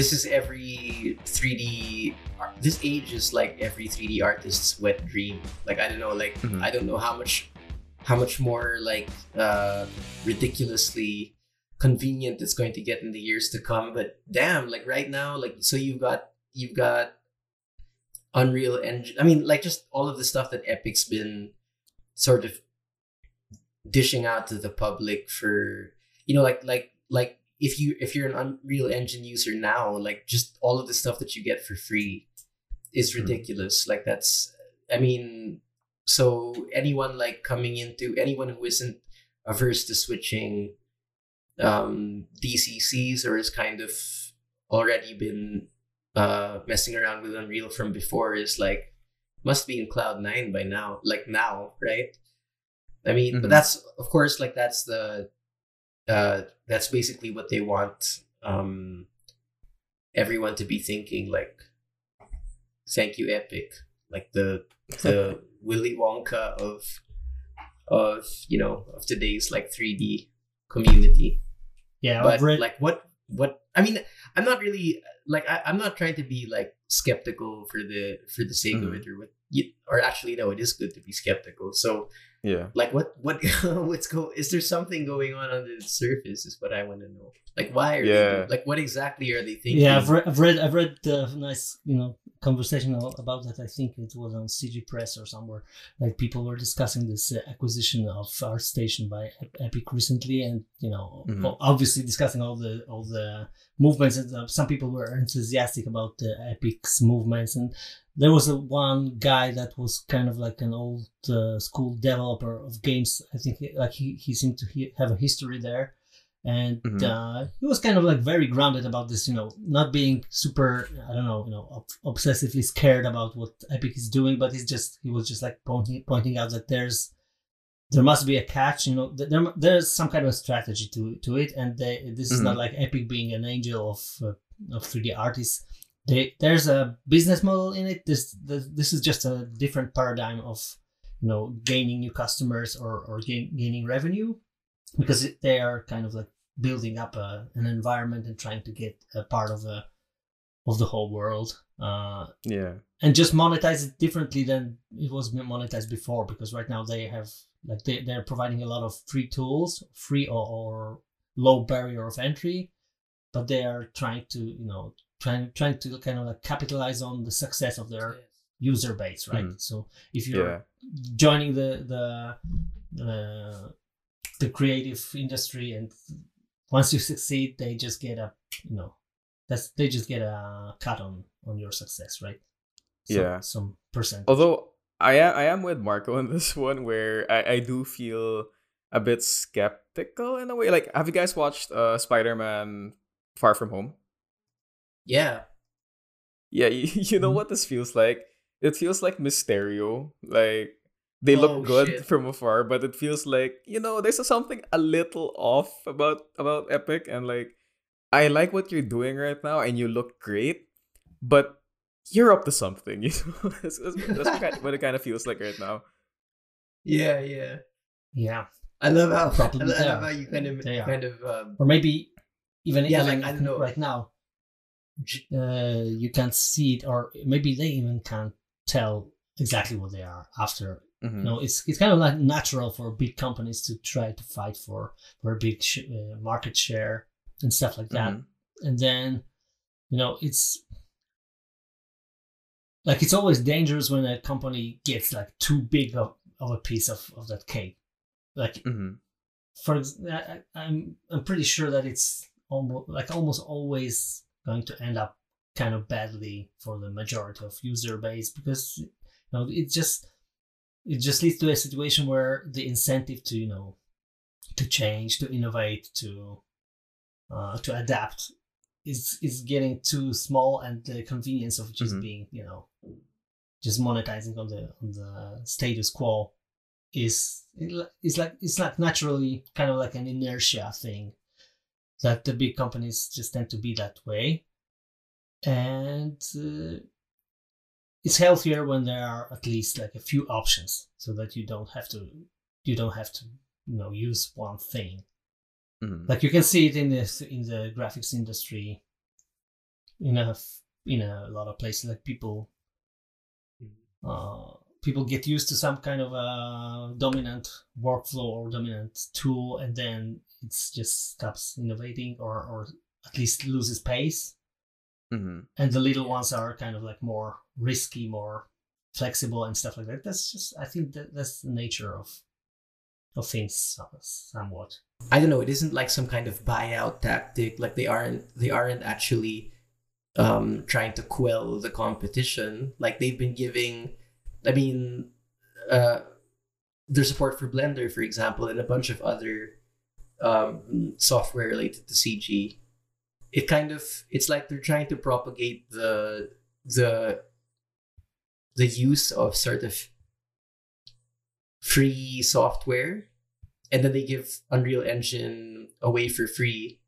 this is every 3D. ar- This age is like every 3D artist's wet dream. Like I don't know, like Mhm. I don't know how much, how much more like uh, ridiculously convenient it's going to get in the years to come. But damn, like right now, like so you've got you've got Unreal Engine. I mean, like just all of the stuff that Epic's been sort of dishing out to the public for you know like like like if you if you're an unreal engine user now like just all of the stuff that you get for free is Mhm. ridiculous like that's i mean so anyone like coming into anyone who isn't averse to switching um dccs or has kind of already been uh messing around with unreal from before is like must be in cloud 9 by now like now right i mean Mhm. but that's of course like that's the uh that's basically what they want um everyone to be thinking like thank you epic. Like the the willy wonka of of you know of today's like 3d community. Yeah, but like what what i mean i'm not really like I, i'm not trying to be like skeptical for the for the sake of Mhm. it or what you, or actually no it is good to be skeptical. So Yeah. like what what what's go is there something going on under the surface is what i want to know like why are Yeah. they like what exactly are they thinking yeah, I've read, I've read, I've read the nice, you know, conversation about that. I think it was on CG Press or somewhere. Like people were discussing this uh, acquisition of ArtStation by Epic recently, and you know, Mhm. obviously discussing all the all the movements. And some people were enthusiastic about the Epic's movements, and there was a one guy that was kind of like an old uh, school developer of games. I think like he he seemed to he, have a history there and Mhm. uh, he was kind of like very grounded about this, you know, not being super, I don't know, you know, ob- obsessively scared about what Epic is doing, but he's just he was just like pointing pointing out that there's there must be a catch, you know, th- there there's some kind of strategy to to it, and they, this is not like Epic being an angel of uh, of 3D artists. They, there's a business model in it. This, this this is just a different paradigm of you know gaining new customers or or gain, gaining revenue because it, they are kind of like building up a, an environment and trying to get a part of a of the whole world uh, Yeah. and just monetize it differently than it was monetized before because right now they have like they, they're providing a lot of free tools free or, or low barrier of entry but they are trying to you know trying trying to kind of like capitalize on the success of their user base right Mhm. so if you're Yeah. joining the the uh, the creative industry and once you succeed they just get a you know that's they just get a cut on on your success right Some- Yeah. some percent Although I am I am with Marco on this one where I, I do feel a bit skeptical in a way. Like have you guys watched uh Spider Man Far From Home? yeah Yeah, you, you know Mhm. what this feels like? It feels like Mysterio. Like they look Oh, good shit. from afar, but it feels like, you know, there's something a little off about about Epic and like I like what you're doing right now and you look great, but you're up to something, you know. that's, that's, that's what, kind, what it kind of feels like right now. yeah yeah yeah i love how Probably I love they how you kind of They are. kind of um, or maybe even Yeah, even like, I don't know. right now uh, you can't see it or maybe they even can't tell exactly what they are after Mhm. you know it's it's kind of like natural for big companies to try to fight for for a big sh- uh, market share and stuff like that Mhm. and then you know it's like it's always dangerous when a company gets like too big of, of a piece of, of that cake like Mhm. for I- i'm i'm pretty sure that it's almost like almost always going to end up kind of badly for the majority of user base because you know it just it just leads to a situation where the incentive to you know to change to innovate to uh, to adapt is is getting too small and the convenience of just Mhm. being you know just monetizing on the on the status quo is it's like it's like naturally kind of like an inertia thing that the big companies just tend to be that way and uh, it's healthier when there are at least like a few options so that you don't have to you don't have to you know use one thing Mhm. like you can see it in the in the graphics industry in a in a lot of places like people uh, people get used to some kind of a dominant workflow or dominant tool and then it just stops innovating or or at least loses pace hmm and the little ones are kind of like more risky more flexible and stuff like that that's just i think that that's the nature of of things somewhat I don't know. It isn't like some kind of buyout tactic. Like they aren't they aren't actually um, trying to quell the competition. Like they've been giving. I mean, uh, their support for Blender, for example, and a bunch of other um, software related to CG. It kind of it's like they're trying to propagate the the the use of sort of free software and then they give Unreal Engine away for free,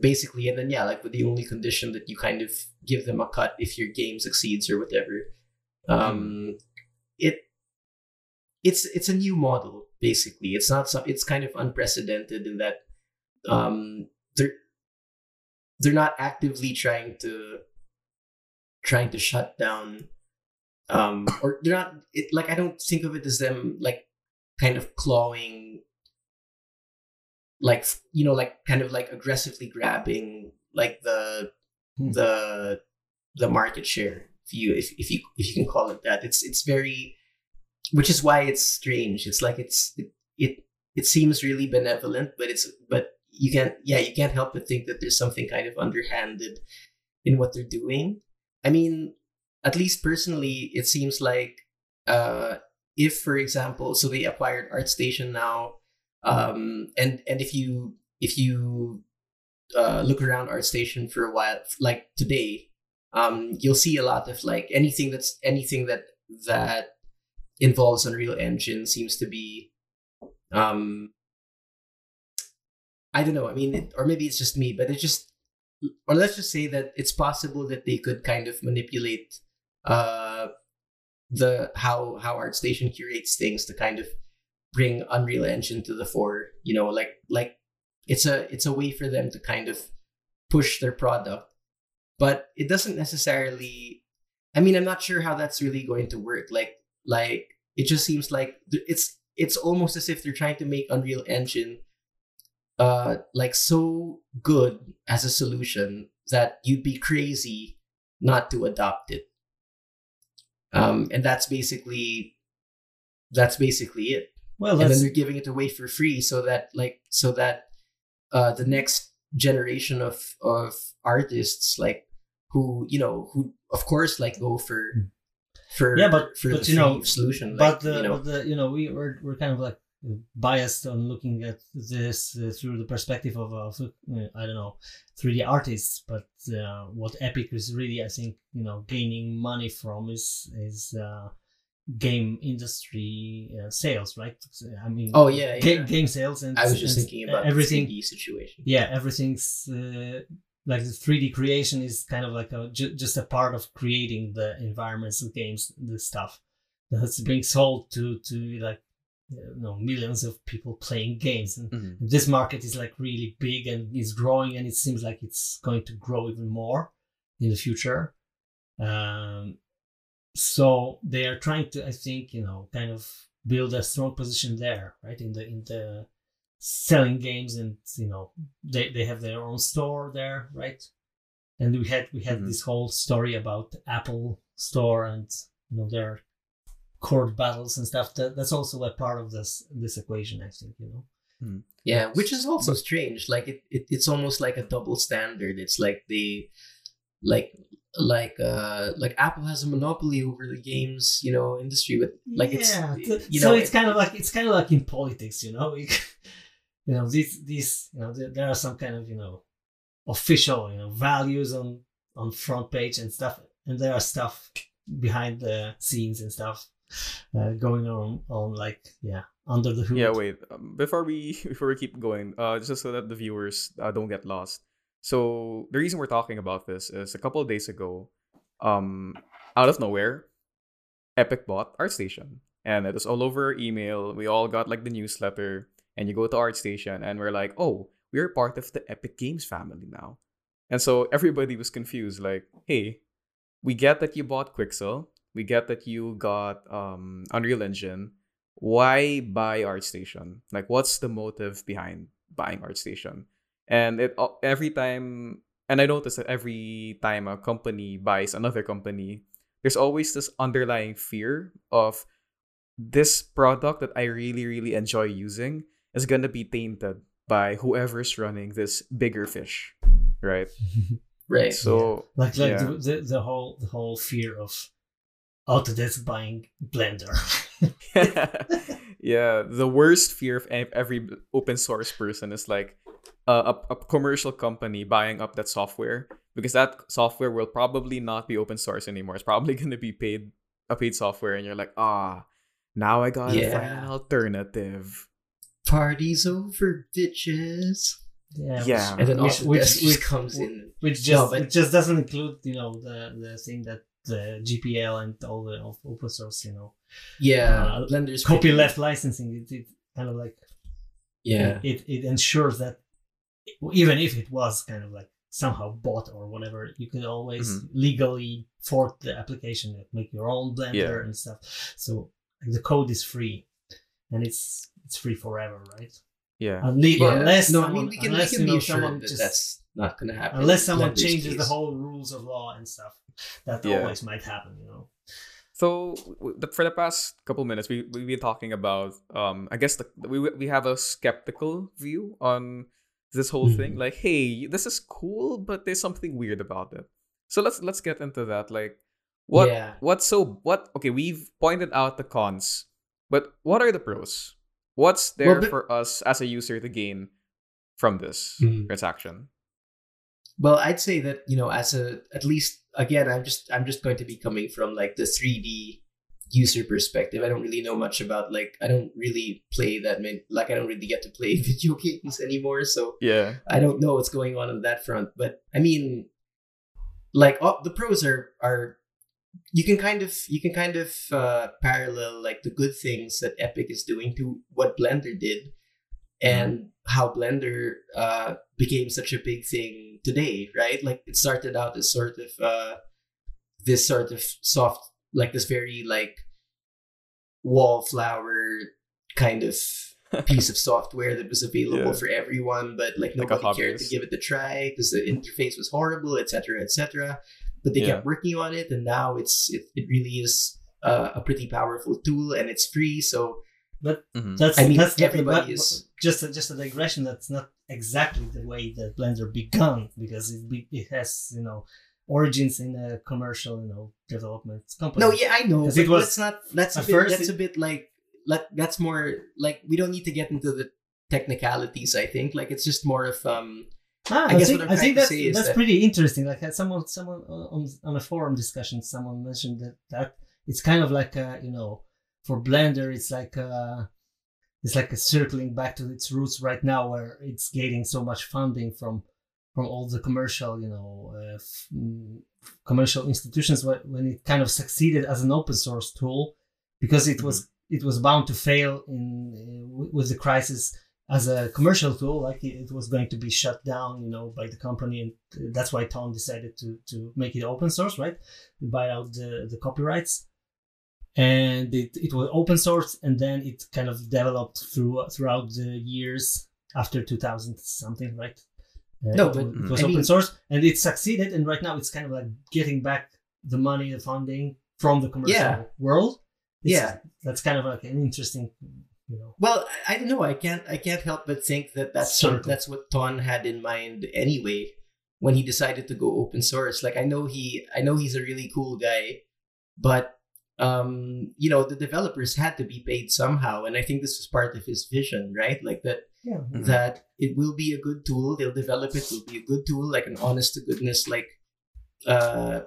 basically. And then yeah, like with the only condition that you kind of give them a cut if your game succeeds or whatever. Um, it it's it's a new model basically. It's not so it's kind of unprecedented in that um they're not actively trying to trying to shut down um or they're not it, like I don't think of it as them like kind of clawing like you know like kind of like aggressively grabbing like the Hmm. the the market share if you if, if you if you can call it that it's it's very which is why it's strange it's like it's it it, it seems really benevolent but it's but you can't yeah you can't help but think that there's something kind of underhanded in what they're doing. I mean at least personally it seems like uh if for example so they acquired artstation now um and and if you if you uh look around artstation for a while like today um you'll see a lot of like anything that's anything that that involves unreal engine seems to be um i don't know i mean it, or maybe it's just me but it just or let's just say that it's possible that they could kind of manipulate uh the how how artstation curates things to kind of bring Unreal Engine to the fore. You know, like like it's a it's a way for them to kind of push their product, but it doesn't necessarily. I mean, I'm not sure how that's really going to work. Like like it just seems like it's it's almost as if they're trying to make Unreal Engine uh like so good as a solution that you'd be crazy not to adopt it. Um and that's basically that's basically it. Well and then they're giving it away for free so that like so that uh the next generation of of artists like who you know who of course like go for for Yeah, but- for but, the you know, solution but like, the, you know. but the you know we we're, we're kind of like biased on looking at this uh, through the perspective of, of uh, I don't know 3D artists but uh, what Epic is really I think you know gaining money from is is uh, game industry uh, sales right I mean oh yeah, yeah. game sales and i was just and thinking about everything the situation yeah everything's uh, like the 3d creation is kind of like a ju- just a part of creating the environments of games the stuff that's being sold to to like you know millions of people playing games and Mhm. this market is like really big and is growing and it seems like it's going to grow even more in the future um so they are trying to i think you know kind of build a strong position there right in the in the selling games and you know they they have their own store there right and we had we had Mhm. this whole story about apple store and you know their court battles and stuff that that's also a part of this this equation i think you know? Yeah, which is also strange. Like it, it it's almost like a double standard. It's like they like like uh like Apple has a monopoly over the games, you know, industry with like it's th- you so know it's kind of like it's kind of like in politics you know? You, you know these these you know there, there are some kind of you know official you know values on on front page and stuff and there are stuff behind the scenes and stuff uh, going on on like yeah under the hood Yeah, wait. Um, before we before we keep going, uh, just so that the viewers uh, don't get lost. So the reason we're talking about this is a couple days ago, um, out of nowhere, Epic bought ArtStation, and it was all over email. We all got like the newsletter, and you go to ArtStation, and we're like, oh, we're part of the Epic Games family now. And so everybody was confused. Like, hey, we get that you bought Quixel. We get that you got um, Unreal Engine. Why buy ArtStation? Like, what's the motive behind buying ArtStation? And it every time, and I noticed that every time a company buys another company, there's always this underlying fear of this product that I really, really enjoy using is gonna be tainted by whoever's running this bigger fish, right? Right. So like like yeah. the, the the whole the whole fear of Autodesk buying Blender. yeah, the worst fear of every open source person is like uh, a, a commercial company buying up that software because that software will probably not be open source anymore. It's probably going to be paid a paid software, and you're like, ah, now I gotta find Yeah. an alternative. Party's over, bitches. yeah, Yeah. And then Which- which- just which- comes in. which just No, but- it just doesn't include you know the the thing that the GPL and all the open source you know Yeah, Uh, Blender's copy pretty- left licensing. It, it kind of like Yeah, it, it ensures that even if it was kind of like somehow bought or whatever, you could always Mhm. legally fork the application, like, make your own blender Yeah. and stuff. So like, the code is free, and it's it's free forever, right? Yeah. Unle- Yeah. Unless no, I mean we can, we can be know someone that just that's not going to happen. unless someone Blender's changes the whole rules of law and stuff, that Yeah. always might happen, you know. So the, for the past couple minutes, we we've been talking about um I guess the, we we have a skeptical view on this whole thing. Mhm. Like, hey, this is cool, but there's something weird about it. So let's let's get into that. Like, what Yeah. what's so what? Okay, we've pointed out the cons, but what are the pros? What's there Well, but- for us as a user to gain from this Mhm. transaction? Well, I'd say that you know, as a at least again, I'm just I'm just going to be coming from like the 3D user perspective. I don't really know much about like I don't really play that many like I don't really get to play video games anymore, so Yeah. I don't know what's going on on that front. But I mean, like oh, the pros are are you can kind of you can kind of uh, parallel like the good things that Epic is doing to what Blender did, and how Blender uh, became such a big thing today, right? Like it started out as sort of uh, this sort of soft, like this very like wallflower kind of piece of software that was available Yeah. for everyone, but like Like nobody cared to give it a try because the interface was horrible, etc., etc. But they Yeah. kept working on it, and now it's it, it really is uh, a pretty powerful tool, and it's free. So Mhm. That's I mean, that's not- everybody is- just a, just a digression. That's not exactly the way that Blender began because it be, it has you know origins in a commercial you know development company. no, yeah, I know. but it was- that's not that's a bit, first that's it- a bit like like that's more like we don't need to get into the technicalities. I think like it's just more of um Ah, I I, guess think, what I'm I think to that's say is that's that- pretty interesting. Like uh, someone someone on on a forum discussion, someone mentioned that that it's kind of like a you know for Blender, it's like a it's like a circling back to its roots right now, where it's getting so much funding from from all the commercial you know uh, f- mm, commercial institutions wh- when it kind of succeeded as an open source tool because it was it was bound to fail in uh, with the crisis as a commercial tool like it, it was going to be shut down you know by the company and uh, that's why Ton decided to to make it open source right? Buy out the the copyrights and it, it was open source and then it kind of developed through throughout the years after 2000 something right Uh, No, it but, was- it was I open mean- source and it succeeded and right now it's kind of like getting back the money the funding from the commercial Yeah. world It's- Yeah. that's kind of like an interesting you know Well, I don't know. I can't. I can't help but think that that's what, that's what Ton had in mind anyway when he decided to go open source. Like I know he, I know he's a really cool guy, but um, you know, the developers had to be paid somehow, and I think this was part of his vision, right? Like that yeah Mhm. that it will be a good tool. They'll develop it. Will be a good tool, like an honest to goodness, like uh,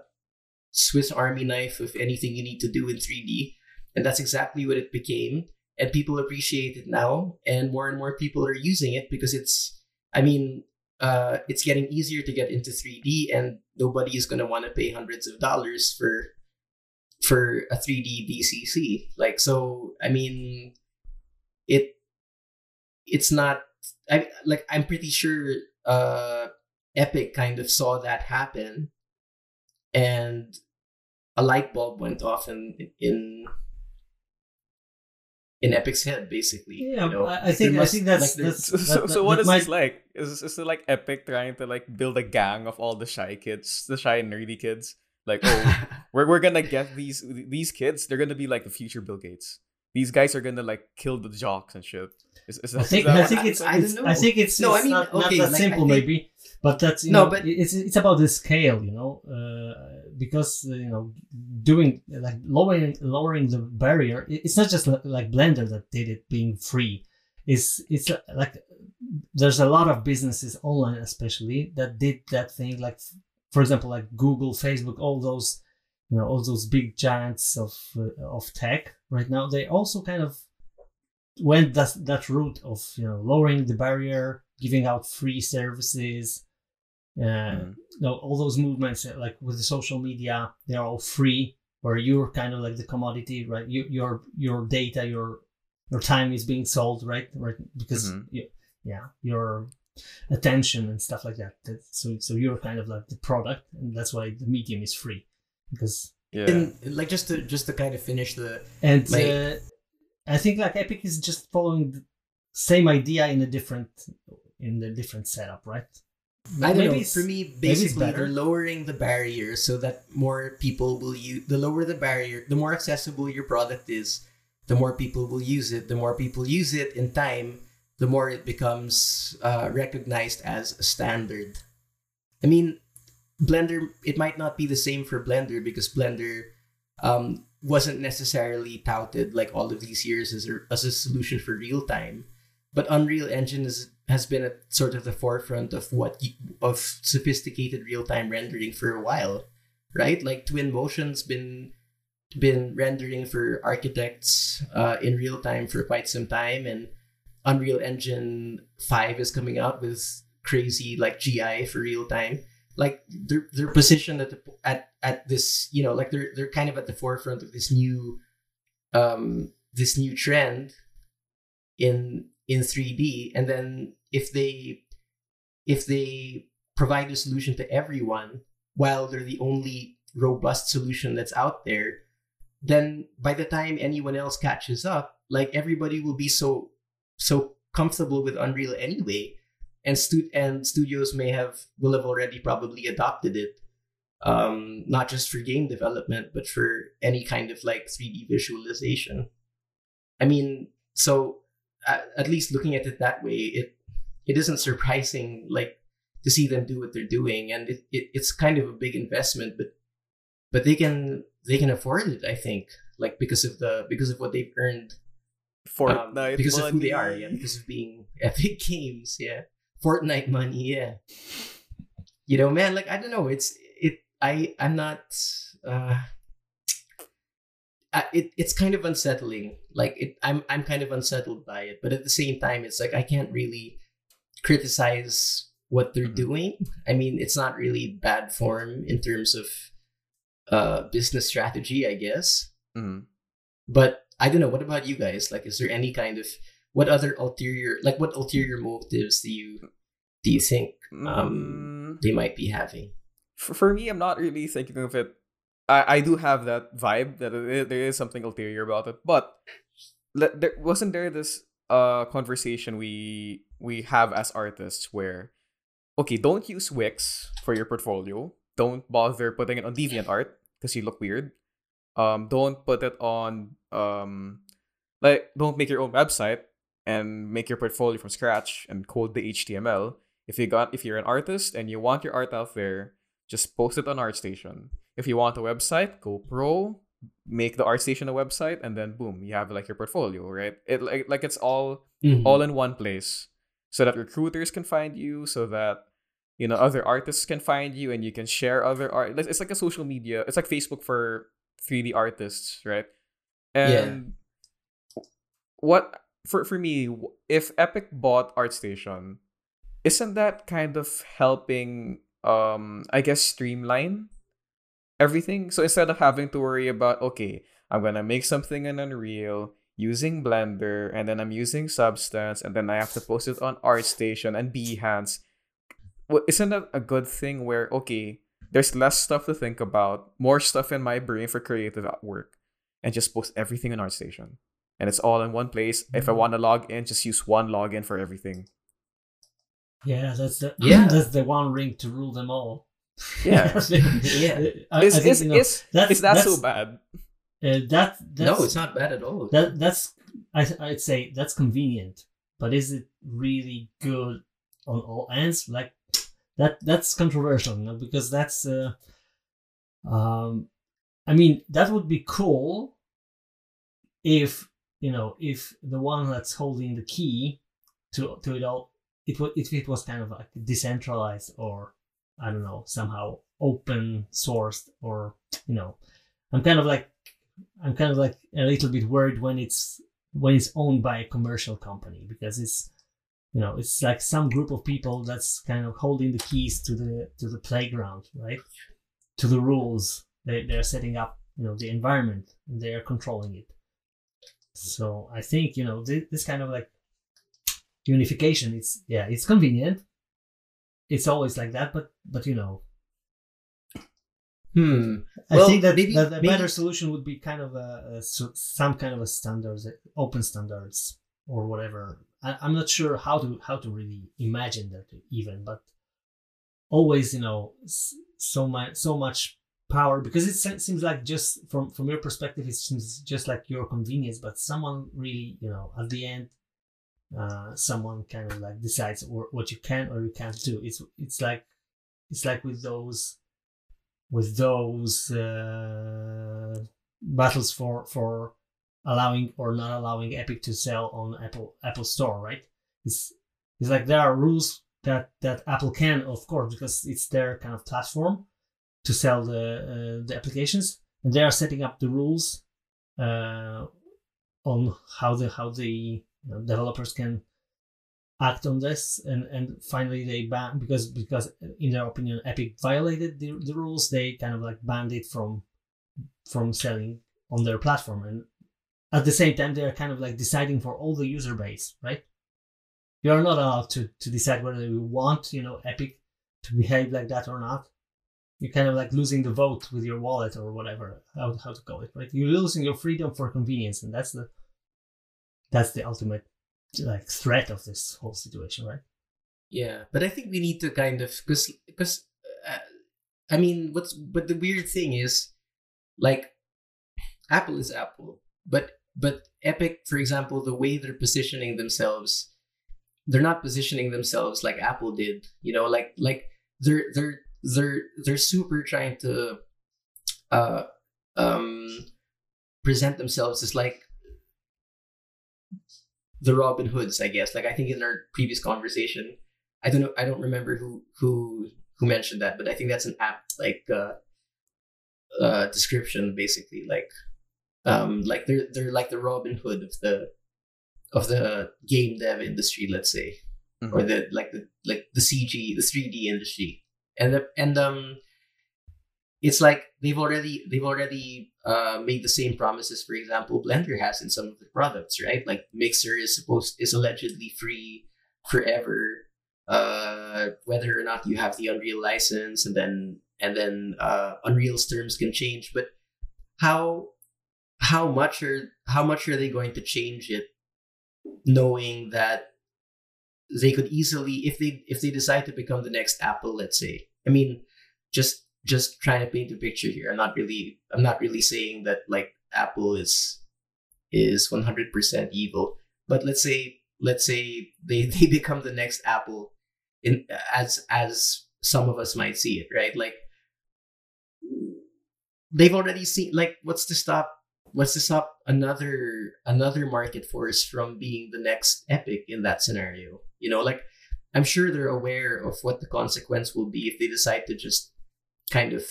Swiss Army knife of anything you need to do in 3D, and that's exactly what it became. And people appreciate it now, and more and more people are using it because it's. I mean, uh, it's getting easier to get into 3D, and nobody is going to want to pay hundreds of dollars for for a 3D DCC. Like so, I mean, it it's not I like I'm pretty sure uh Epic kind of saw that happen, and a light bulb went off in in in Epic's head, basically. Yeah, you know? I, I think There I think that's, like, there- that's So, so, that- so what that is might- this like? Is, is it like Epic trying to like build a gang of all the shy kids, the shy and nerdy kids? Like, oh, we're, we're gonna get these these kids. They're gonna be like the future Bill Gates. These guys are gonna like kill the jocks and shit. Is, is, I is think that I think it's, I it's don't I think it's, No, I mean, not, not okay, that like, simple think- maybe, but that's you No, know but- it's it's about the scale, you know, uh, because uh, you know doing like lowering lowering the barrier. It's not just like Blender that did it being free. It's it's uh, like there's a lot of businesses online especially that did that thing like for example like Google, Facebook, all those you know all those big giants of uh, of tech right now they also kind of went that that route of you know lowering the barrier, giving out free services. Uh, Mhm. you know, all those movements uh, like with the social media, they're all free. Where you're kind of like the commodity, right? You, your your data, your your time is being sold, right? Right, because Mhm. you, yeah, your attention and stuff like that. that. So so you're kind of like the product, and that's why the medium is free, because yeah. And, like just to just to kind of finish the and Like- uh, I think like Epic is just following the same idea in a different in a different setup, right? I don't know. For me, basically, better. they're lowering the barrier so that more people will use. The lower the barrier, the more accessible your product is, the more people will use it. The more people use it in time, the more it becomes uh, recognized as a standard. I mean, Blender. It might not be the same for Blender because Blender um, wasn't necessarily touted like all of these years as a, as a solution for real time. But Unreal Engine is, has been at sort of the forefront of what of sophisticated real time rendering for a while, right? Like Twinmotion's been been rendering for architects uh, in real time for quite some time, and Unreal Engine Five is coming out with crazy like GI for real time. Like they're they're positioned at the at at this you know like they're they're kind of at the forefront of this new um this new trend in in 3D and then if they if they provide a solution to everyone while they're the only robust solution that's out there then by the time anyone else catches up like everybody will be so so comfortable with Unreal anyway and stu- and studios may have will have already probably adopted it um not just for game development but for any kind of like 3D visualization. I mean so at, at least looking at it that way, it it isn't surprising like to see them do what they're doing, and it, it it's kind of a big investment, but but they can they can afford it, I think, like because of the because of what they've earned, um, Fortnite because of who they are, yeah, because of being Epic Games, yeah, Fortnite money, yeah. You know, man, like I don't know, it's it. I I'm not. uh it it's kind of unsettling. Like it, I'm I'm kind of unsettled by it, but at the same time, it's like I can't really criticize what they're Mhm. doing. I mean, it's not really bad form in terms of uh business strategy, I guess. Mhm. But I don't know. What about you guys? Like, is there any kind of what other ulterior like what ulterior motives do you do you think um Mm, they might be having? for, for me, I'm not really thinking of it. I, I do have that vibe that it, there is something ulterior about it, but there wasn't there this uh conversation we we have as artists where okay, don't use Wix for your portfolio. Don't bother putting it on DeviantArt because you look weird. Um, don't put it on um, like don't make your own website and make your portfolio from scratch and code the HTML. If you got if you're an artist and you want your art out there, just post it on ArtStation. If you want a website, go pro, make the ArtStation a website, and then boom, you have like your portfolio, right? It like like it's all Mhm. all in one place, so that recruiters can find you, so that you know other artists can find you, and you can share other art. It's like a social media. It's like Facebook for 3D artists, right? Yeah. And what for for me, if Epic bought ArtStation, isn't that kind of helping um I guess streamline everything? So instead of having to worry about okay, I'm gonna make something in Unreal using Blender, and then I'm using Substance, and then I have to post it on ArtStation and Behance. well, isn't that a good thing where okay, there's less stuff to think about, more stuff in my brain for creative work, and just post everything on ArtStation, and it's all in one place. If I Mhm. want to log in, just use one login for everything. Yeah, that's the Yeah. that's the one ring to rule them all. Yeah. Yeah. I, Is I think, is you know, is that's, is that that's, so bad? Uh, that that's, no, it's not bad at all. That that's I I'd say that's convenient, but is it really good on all ends? Like that that's controversial, you know, because that's uh, um, I mean that would be cool if you know if the one that's holding the key to to it all it was if it was kind of like decentralized or I don't know somehow open sourced or you know I'm kind of like I'm kind of like a little bit worried when it's when it's owned by a commercial company because it's you know it's like some group of people that's kind of holding the keys to the to the playground right? To the rules they, they're setting up you know the environment and they're controlling it so i think you know this, this kind of like unification it's yeah it's convenient it's always like that but but you know hmm. I Well, think that, maybe- that a maybe- better solution would be kind of a some kind of a standards, open standards or whatever. I, I'm not sure how to how to really imagine that even, but always you know so much so much power because it seems like just from from your perspective it seems just like your convenience, but someone really you know at the end. Uh, someone kind of like decides or, what you can or you can't do. It's it's like it's like with those with those uh, battles for for allowing or not allowing Epic to sell on Apple Apple Store, right? It's it's like there are rules that that Apple can, of course, because it's their kind of platform to sell the uh, the applications, and they are setting up the rules uh, on how the how the you know, developers can act on this. And and finally they ban because because in their opinion epic violated the, the rules they kind of like banned it from from selling on their platform. And at the same time they're kind of like deciding for all the user base right? You are not allowed to to decide whether you want you know epic to behave like that or not you're kind of like losing the vote with your wallet or whatever how, how to call it right you're losing your freedom for convenience and that's the that's the ultimate like threat of this whole situation right Yeah, but I think we need to kind of because because uh, I mean, what's but the weird thing is, like, Apple is Apple, but but Epic, for example, the way they're positioning themselves, they're not positioning themselves like Apple did. You know, like like they're they're they're they're super trying to, uh, um, present themselves as like the Robin Hoods, I guess. Like I think in our previous conversation, I don't know, I don't remember who who who mentioned that, but I think that's an app like uh, uh description basically. Like um like they're they're like the Robin Hood of the of the game dev industry, let's say, or the like the like the CG the 3D industry, and the, and um. It's like they've already they've already uh, made the same promises. For example, Blender has in some of the products, right? Like Mixer is supposed is allegedly free forever, uh, whether or not you have the Unreal license, and then and then uh, Unreal's terms can change. But how how much are how much are they going to change it, knowing that they could easily if they if they decide to become the next Apple, let's say. I mean, just just trying to paint a picture here. I'm not really I'm not really saying that like Apple is is 100% evil, but let's say let's say they they become the next Apple in as as some of us might see it, right? Like they've already seen like what's to stop what's to stop another another market force from being the next epic in that scenario you know like i'm sure they're aware of what the consequence will be if they decide to just kind of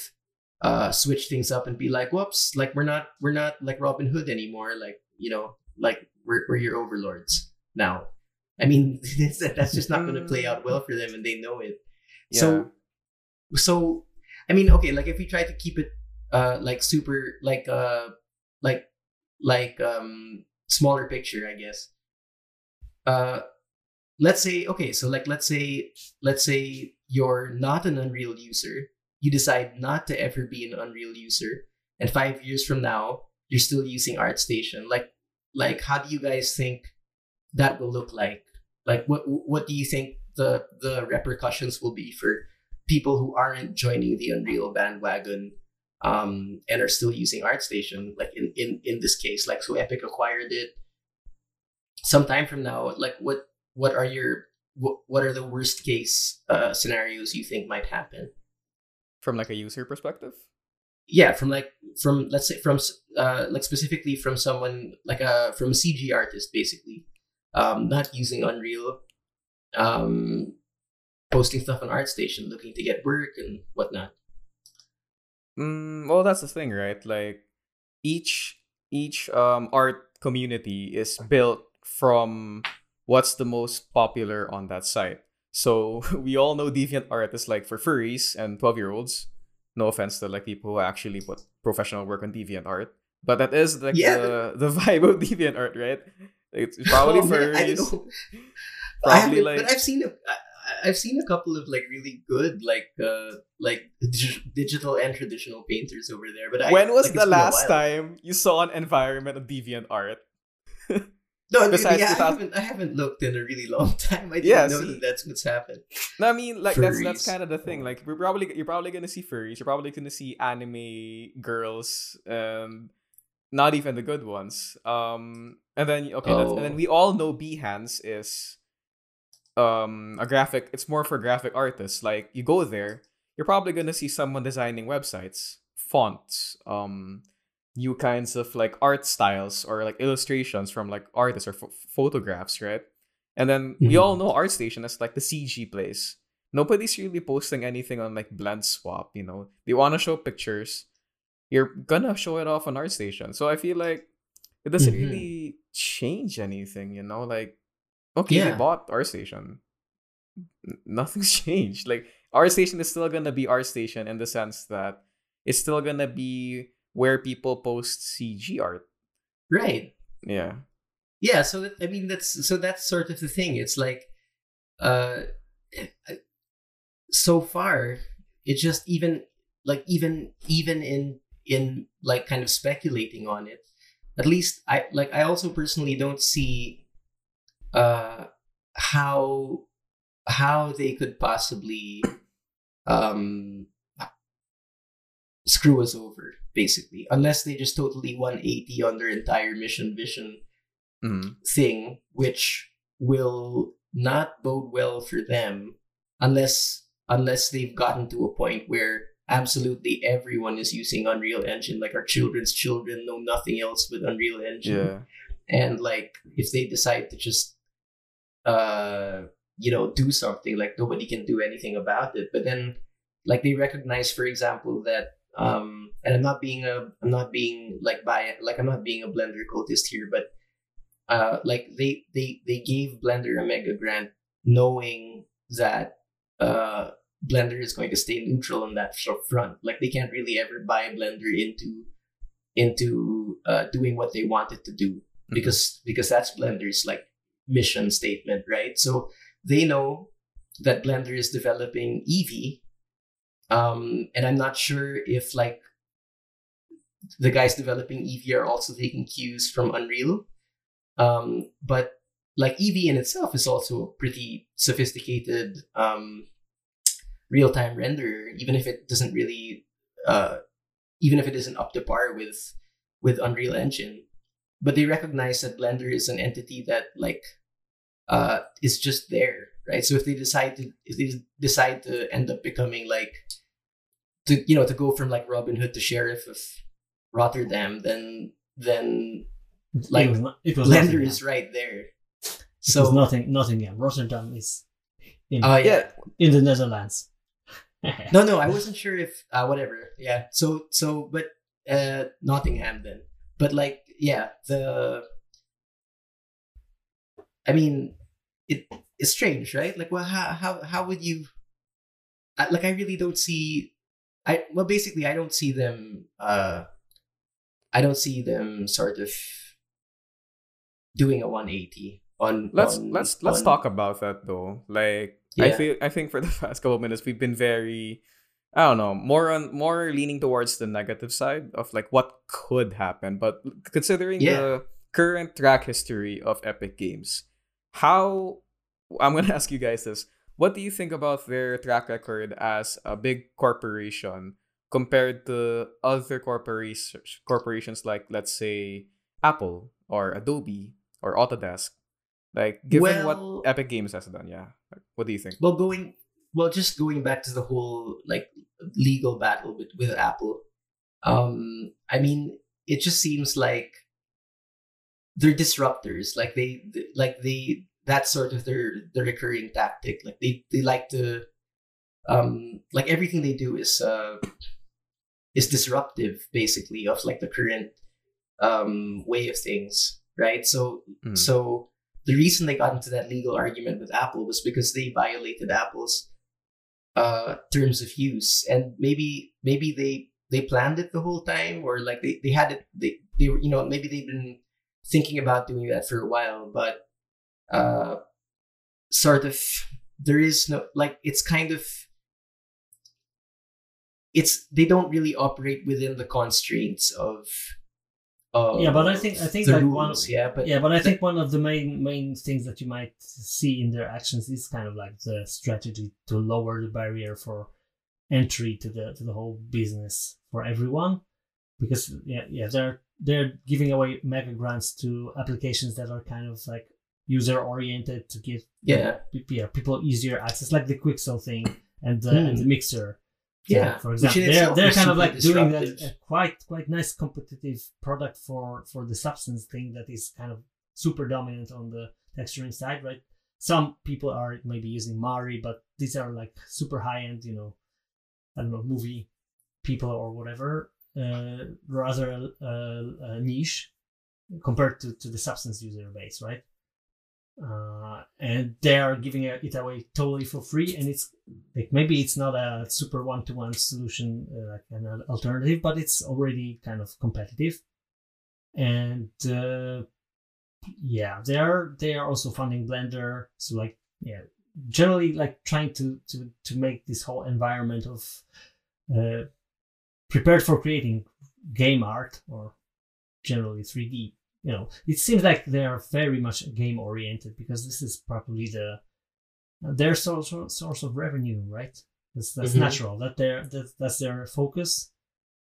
uh switch things up and be like whoops like we're not we're not like robin hood anymore. Like you know like we're, we're your overlords now. I mean that's just not going to play out well for them and they know it. So so i mean okay like if we try to keep it uh like super like uh like like um smaller picture i guess uh let's say okay so like let's say let's say you're not an Unreal user, you decide not to ever be an Unreal user, and five years from now you're still using ArtStation. Like, like how do you guys think that will look like? Like, what what do you think the the repercussions will be for people who aren't joining the Unreal bandwagon um, and are still using ArtStation? Like in in in this case, like so Epic acquired it sometime from now. Like, what what are your what, what are the worst case uh, scenarios you think might happen? From like a user perspective? yeah from like from let's say from uh like specifically from someone like a from a cg artist basically um not using unreal um posting stuff on artstation looking to get work and whatnot mm, well that's the thing right like each each um art community is built from what's the most popular on that site so we all know deviant art is like for furries and 12 year olds no offense to like people who actually put professional work on deviant art but that is like Yeah. the, the vibe of deviant art right it's probably Oh, man, I furries don't know. I probably haven't- like but I've seen a, I, I've seen a couple of like really good like uh like dig- digital and traditional painters over there. But I, when was like, the it's been a last time you saw an environment of deviant art No, besides yeah, I 2000 haven't. I haven't looked in a really long time. I didn't Yeah, know see. that that's what's happened. No, I mean, like that's that's kind of the thing. Like we're probably you're probably gonna see furries. You're probably gonna see anime girls, and not even the good ones. Um, and then okay, that's, and then Oh. we all know Behance is um a graphic. It's more for graphic artists. Like you go there, you're probably gonna see someone designing websites, fonts, um, new kinds of like art styles or like illustrations from like artists or ph photographs, right? And then we Mhm. all know ArtStation as like the CG place. Nobody's really posting anything on like Blend Swap, you know. They want to show pictures. You're gonna show it off on ArtStation. So I feel like it doesn't Mhm. really change anything, you know. Like, okay, they bought ArtStation. N- Nothing's changed. Like ArtStation is still gonna be ArtStation in the sense that it's still gonna be where people post CG art. Right. Yeah. Yeah. So that, I mean, that's so that's sort of the thing. It's like, uh, so far, it just even like even even in in like kind of speculating on it. At least I like I also personally don't see, uh, how how they could possibly um screw us over basically unless they just totally 180 on their entire mission vision Mhm. thing which will not bode well for them unless unless they've gotten to a point where absolutely everyone is using unreal engine like our children's children know nothing else but unreal engine Yeah. and like if they decide to just uh you know do something like nobody can do anything about it but then like they recognize for example that um and i'm not being a i'm not being like by like i'm not being a blender cultist here but uh like they they they gave blender a mega grant knowing that uh blender is going to stay neutral on that front like they can't really ever buy blender into into uh doing what they wanted to do because because that's Blender's like mission statement, right? So they know that Blender is developing Eevee, um, and I'm not sure if like the guys developing Eevee are also taking cues from Unreal, um, but like Eevee in itself is also a pretty sophisticated um, real-time renderer, even if it doesn't really, uh, even if it isn't up to par with with Unreal Engine. But they recognize that blender is an entity that like uh is just there right? So if they decide to if they decide to end up becoming like to you know to go from like robin hood to sheriff of rotterdam then then Like, it was, not, it was blender is right there It so nothing. Nottingham. Rotterdam is in, oh yeah Yeah. in the Netherlands. no no i wasn't sure if uh whatever yeah so so but uh nottingham then but like yeah the i mean it it's strange right like well how how, how would you like i really don't see i well basically i don't see them uh i don't see them sort of doing a 180 on Let's on- let's let's talk about that though. Like I feel I think for the past couple minutes we've been very I don't know, more on more leaning towards the negative side of like what could happen. But considering Yeah. the current track history of Epic Games, how I'm gonna ask you guys this. What do you think about their track record as a big corporation compared to other corporations corporations like let's say Apple or Adobe or Autodesk? Like given Well- what Epic Games has done, yeah. What do you think? Well, going well, just going back to the whole like legal battle with with Apple. Um, I mean, it just seems like they're disruptors. Like they, like they, that's sort of their their recurring tactic. Like they they like to, um, like everything they do is uh is disruptive, basically, of like the current um way of things, right? So Mm. so the reason they got into that legal argument with Apple was because they violated Apple's uh, terms of use, and maybe maybe they they planned it the whole time, or like they, they had it they they were you know maybe they've been thinking about doing that for a while, but uh, sort of there is no like it's kind of it's they don't really operate within the constraints of of Yeah, but I think- I think, like, rules, one- yeah but yeah, but I think one of the main main things that you might see in their actions is kind of like the strategy to lower the barrier for entry to the to the whole business for everyone, because yeah, yeah, they're they're giving away mega grants to applications that are kind of like user oriented to give yeah pe- yeah people easier access, like the Quixel thing and the, Hmm. and the Mixer. Yeah, for example, they're they're kind of like doing that a quite quite nice competitive product for for the substance thing that is kind of super dominant on the texturing side, right? Some people are maybe using Mari, but these are like super high end, you know, I don't know, movie people or whatever, uh, rather uh, uh, niche compared to, to the substance user base, right? Uh, and they are giving it away totally for free, and it's like maybe it's not a super one-to-one solution uh, like an alternative, but it's already kind of competitive. And uh, yeah, they are they are also funding Blender, so like yeah, generally like trying to to to make this whole environment of uh, prepared for creating game art or generally 3D. You know, it seems like they are very much game oriented because this is probably the their source source of revenue, right? That's that's Mhm. natural. That their that, that's their focus.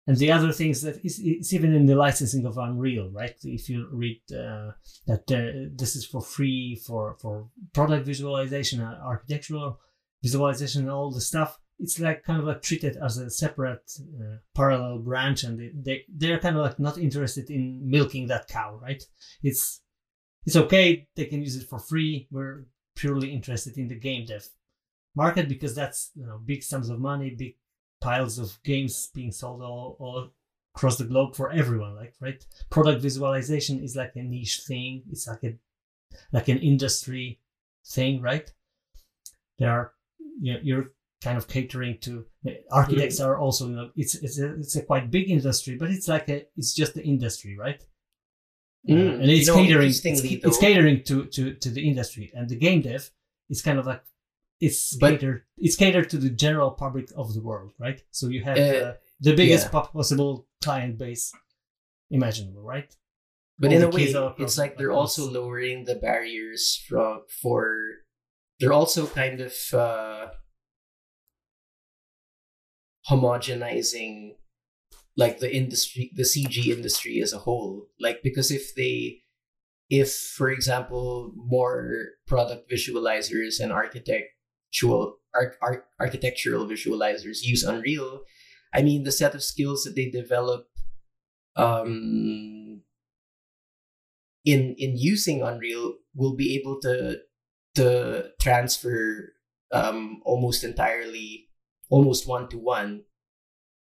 And the other things that is it's even in the licensing of Unreal, right? If you read uh, that uh, this is for free for for product visualization, uh, architectural visualization, and all the stuff, it's like kind of like treated as a separate uh, parallel branch, and they, they they're kind of like not interested in milking that cow, right? It's it's okay they can use it for free. We're purely interested in the game dev market because that's you know big sums of money, big piles of games being sold all, all across the globe for everyone like right product visualization is like a niche thing it's like a like an industry thing right there are you know, you're kind of catering to architects are also you know it's it's a, it's a quite big industry but it's like a it's just the industry right? Uh, Mm, and it's you know, catering it's, it's catering to, to to the industry. And the game dev is kind of like it's But- catered it's catered to the general public of the world right? So you have Uh, uh, the biggest yeah. possible client base imaginable right? But all in a way, it's like they're across- also lowering the barriers from for. They're also kind of uh, homogenizing, like the industry, the CG industry as a whole. Like because if they, if for example, more product visualizers and architectural arch, arch, architectural visualizers use Unreal, I mean the set of skills that they develop um in in using Unreal will be able to to transfer um almost entirely almost one to one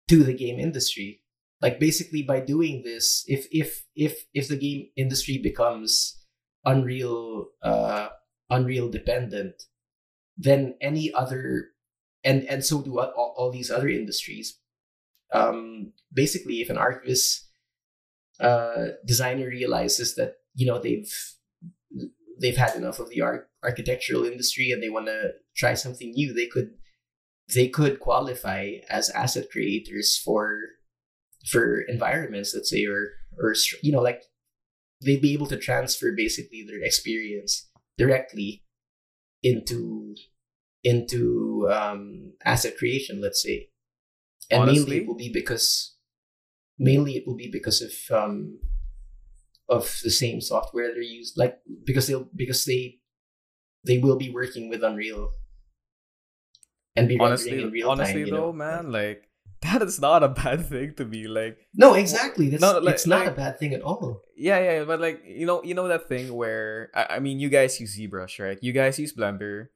to the game industry. Like basically by doing this if if if if the game industry becomes unreal uh unreal dependent then any other and and so do all, all these other industries. Um basically if an archviz uh designer realizes that you know they've they've had enough of the art architectural industry and they want to try something new, they could they could qualify as asset creators for for environments, let's say, or or you know, like they'd be able to transfer basically their experience directly into into um, asset creation, let's say, and Honestly? mainly it will be because mainly it will be because of um, of the same software they're used, like because they'll because they they will be working with Unreal and be honestly, in real honestly time. though, know? man, like that is not a bad thing to be like. No, exactly. That's No, like- it's not a bad thing at all. Yeah, yeah, but like you know, you know that thing where I, I mean, you guys use ZBrush, right? You guys use Blender.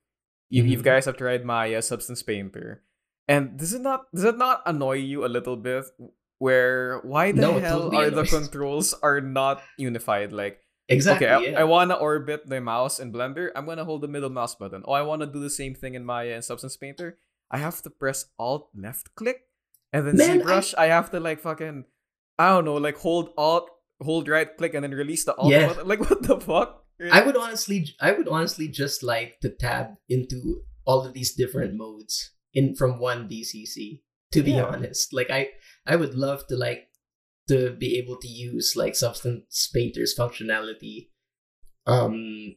You, you Mhm. guys have tried Maya, Substance Painter, and does it not does it not annoy you a little bit? Where why the No, hell totally are the controls are not unified? Like Exactly. okay, I, yeah. I wanna orbit the mouse in Blender. I'm gonna hold the middle mouse button. Oh, I wanna do the same thing in Maya and uh, Substance Painter. I have to press Alt left click, and then Man, I- ZBrush. I... have to like fucking, I don't know, like hold Alt, hold right click, and then release the Alt Yeah. button. Like what the fuck? I would honestly, I would honestly just like to tab into all of these different modes in from one DCC. To be Yeah. honest, like I, I would love to like to be able to use like Substance Painter's functionality, um,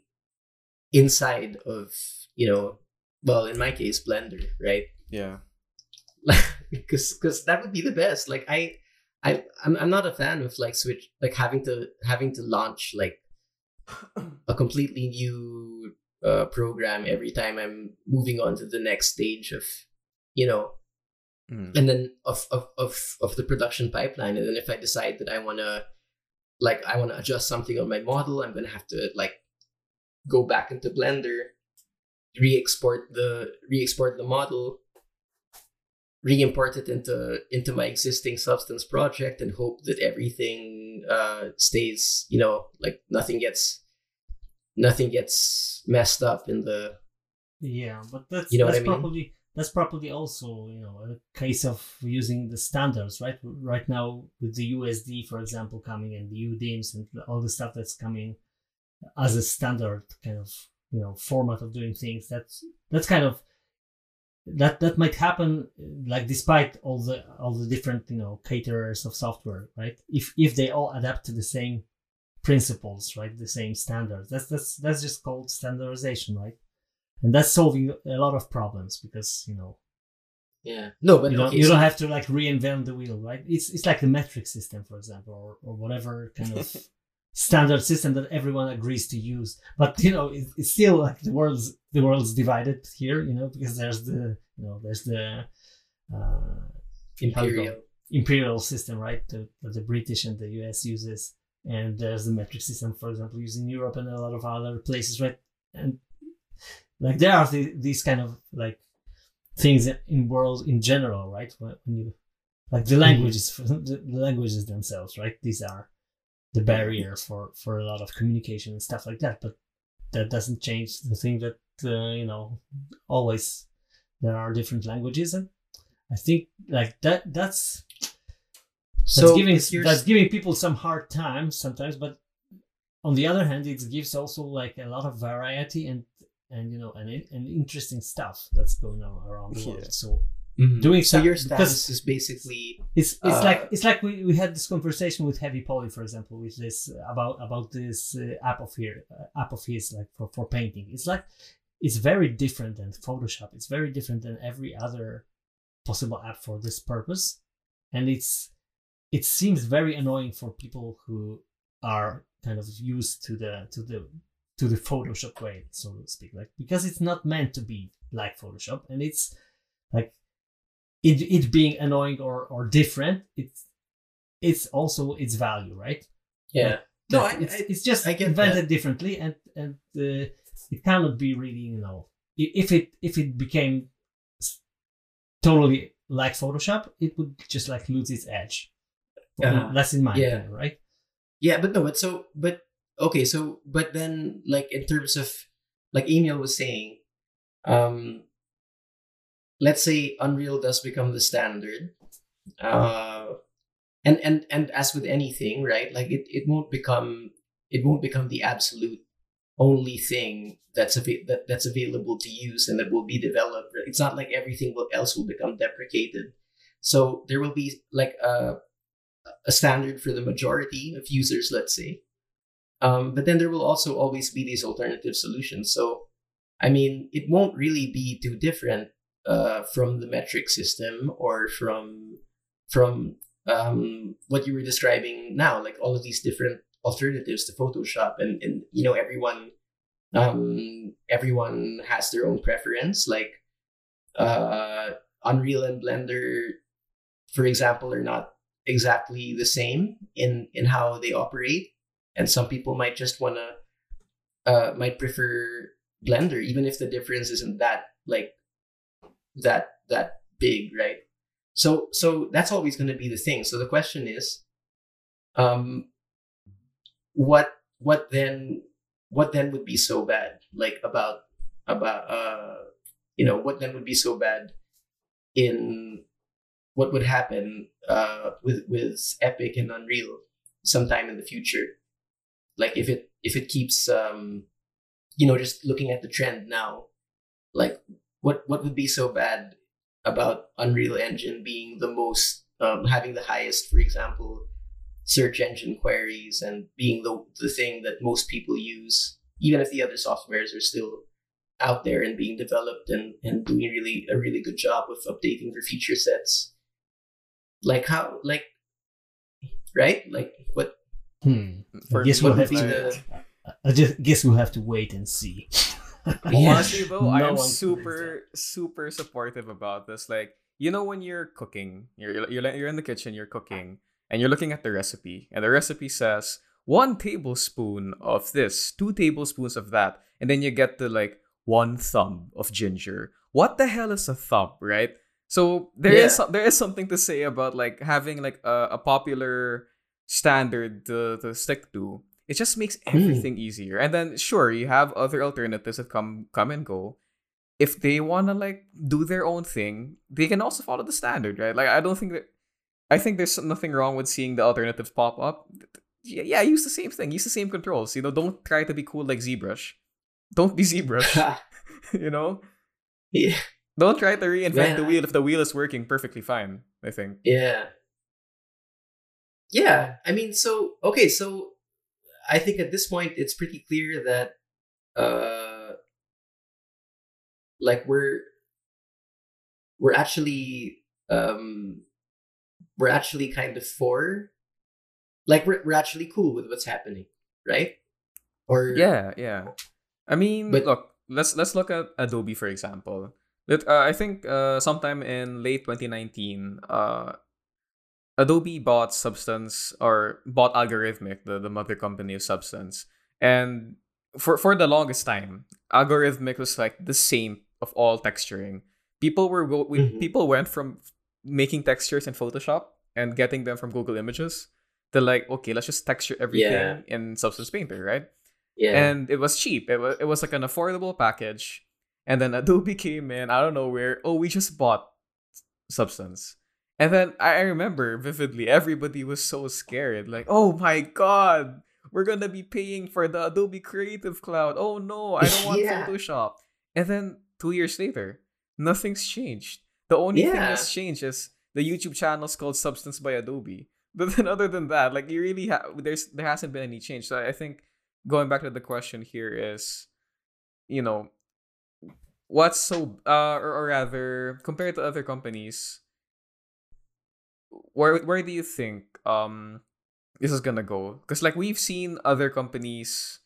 inside of you know, well, in my case, Blender, right? yeah. because because that would be the best. Like I, I I'm I'm not a fan of like switch like having to having to launch like a completely new uh, program every time I'm moving on to the next stage of you know Mm. and then of of of, of the production pipeline and then if I decide that I want to like I want to adjust something on my model I'm gonna have to like go back into Blender re-export the re-export the model re-import it into into my existing substance project and hope that everything uh stays you know like nothing gets nothing gets messed up in the Yeah, but that's You know what that's I mean? probably that's probably also you know a case of using the standards, right? Right now with the USD, for example, coming and the UDIMS and all the stuff that's coming as a standard kind of you know format of doing things. That's that's kind of that that might happen like despite all the all the different you know caterers of software, right? If if they all adapt to the same principles, right? The same standards. That's that's that's just called standardization, right? And that's solving a lot of problems because you know yeah. No but you don't, okay, you so- don't have to like reinvent the wheel right? It's it's like the metric system for example or, or whatever kind of standard system that everyone agrees to use. But you know it, it's still like the world's the world's divided here you know because there's the you know there's the uh, imperial. imperial system right the, that the british and the us uses. And there's the metric system for example used in europe and a lot of other places right? And like there are the, these kind of like things in world in general right? When when you like the languages the languages themselves right? These are the barrier for for a lot of communication and stuff like that but that doesn't change the thing that uh, you know always there are different languages and i think like that that's so that's giving that's giving people some hard time sometimes but on the other hand it gives also like a lot of variety and and you know and, and interesting stuff that's going on around the world Yeah. so Mhm. doing so your because- stance is basically it's it's Uh, like it's like we, we had this conversation with Heavypoly for example with this uh, about about this uh, app of here uh, app of his like for, for painting it's like it's very different than photoshop it's very different than every other possible app for this purpose and it's it seems very annoying for people who are kind of used to the to the to the photoshop way so to speak like because it's not meant to be like photoshop and it's like it, it being annoying or or different it's it's also its value right? Yeah. No I, it's, I, it's just I get invented differently and and uh, it cannot be really you know if it if it became totally like photoshop it would just like lose its edge. Uh, that's in my yeah. opinion right? Yeah, but no, but so but okay, so but then like in terms of like Emil was saying, um let's say Unreal does become the standard. Uh and and and as with anything, right? Like it, it won't become it won't become the absolute only thing that's ava- that, that's available to use and that will be developed. It's not like everything will, else will become deprecated. So there will be like a a standard for the majority of users, let's say. Um, but then there will also always be these alternative solutions. So, I mean, it won't really be too different uh, from the metric system or from from um, what you were describing now, like all of these different alternatives to Photoshop, and and you know everyone um, everyone has their own preference. Like uh, Unreal and Blender, for example, are not exactly the same in in how they operate, and some people might just wanna uh, might prefer Blender, even if the difference isn't that like that that big, right? So so that's always going to be the thing. So the question is, um, what what then what then would be so bad like about about uh you know what then would be so bad in what would happen uh with with epic and unreal sometime in the future like if it if it keeps um you know just looking at the trend now like what what would be so bad about unreal engine being the most um having the highest for example search engine queries and being the the thing that most people use even if the other softwares are still out there and being developed and, and doing really a really good job of updating their feature sets? Like how like right? Like what Hmm. For guess we'll have to. I just guess we'll have to wait and see. Yeah. Honestly though, I am super super supportive about this. Like, you know when you're cooking, you're you're you're in the kitchen, you're cooking, and you're looking at the recipe, and the recipe says one tablespoon of this, two tablespoons of that, and then you get the like one thumb of ginger. What the hell is a thumb, right? So there is Yeah. some, there is something to say about like having like a, a popular standard to, to stick to. It just makes everything easier. And then sure, you have other alternatives that come come and go. If they wanna like do their own thing, they can also follow the standard, right? Like I don't think that I think there's nothing wrong with seeing the alternatives pop up. Yeah, yeah, use the same thing, use the same controls. You know, don't try to be cool like ZBrush. Don't be ZBrush. you know? yeah Don't try to reinvent the wheel if the wheel is working perfectly fine, I think. yeah yeah i mean so okay so i think at this point it's pretty clear that uh like we're we're actually um we're actually kind of for like we're, we're actually cool with what's happening right or Yeah, yeah. I mean, But- look, let's let's look at Adobe for example. Let, uh, I think uh, sometime in late 2019, uh, Adobe bought Substance or bought Allegorithmic, the, the mother company of Substance, and for for the longest time, Allegorithmic was like the same of all texturing. People were we, Mhm. people went from making textures in Photoshop and getting them from Google Images to like okay, let's just texture everything in Substance Painter, right? yeah and it was cheap. It was it was like an affordable package. And then Adobe came in, I don't know where. Oh, we just bought Substance. And then I remember vividly, everybody was so scared. Like, oh my god, we're gonna be paying for the Adobe Creative Cloud. Oh no, I don't want Yeah. Photoshop. And then two years later, nothing's changed. The only thing that's changed is the YouTube channel is called Substance by Adobe. But then other than that, like you really have there's there hasn't been any change. So I think going back to the question here is, you know, what's so uh or, or rather compared to other companies, where where do you think um this is gonna go? Because like we've seen other companies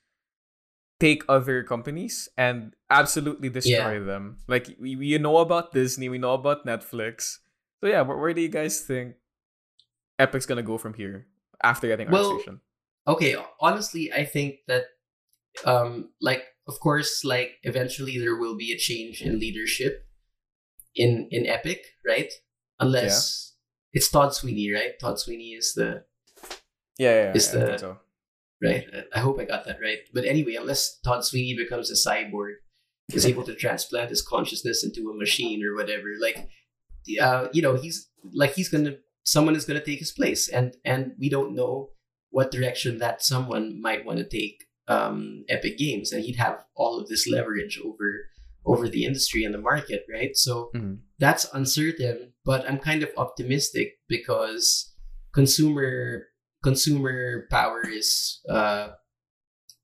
take other companies and absolutely destroy them. Like we, we know about Disney, we know about Netflix. So yeah, where, where do you guys think Epic's gonna go from here after getting Well, ArtStation? okay honestly i think that um like of course like eventually there will be a change in leadership in in epic right unless it's todd sweeney right? Todd sweeney is the Yeah, yeah, is think the- so. right? I hope i got that right. But anyway unless todd sweeney becomes a cyborg is able to transplant his consciousness into a machine or whatever like uh you know he's like he's gonna someone is gonna take his place. And and we don't know what direction that someone might want to take um, Epic Games, and he'd have all of this leverage over over the industry and the market, right? So Mhm. that's uncertain, but I'm kind of optimistic because consumer consumer power is uh,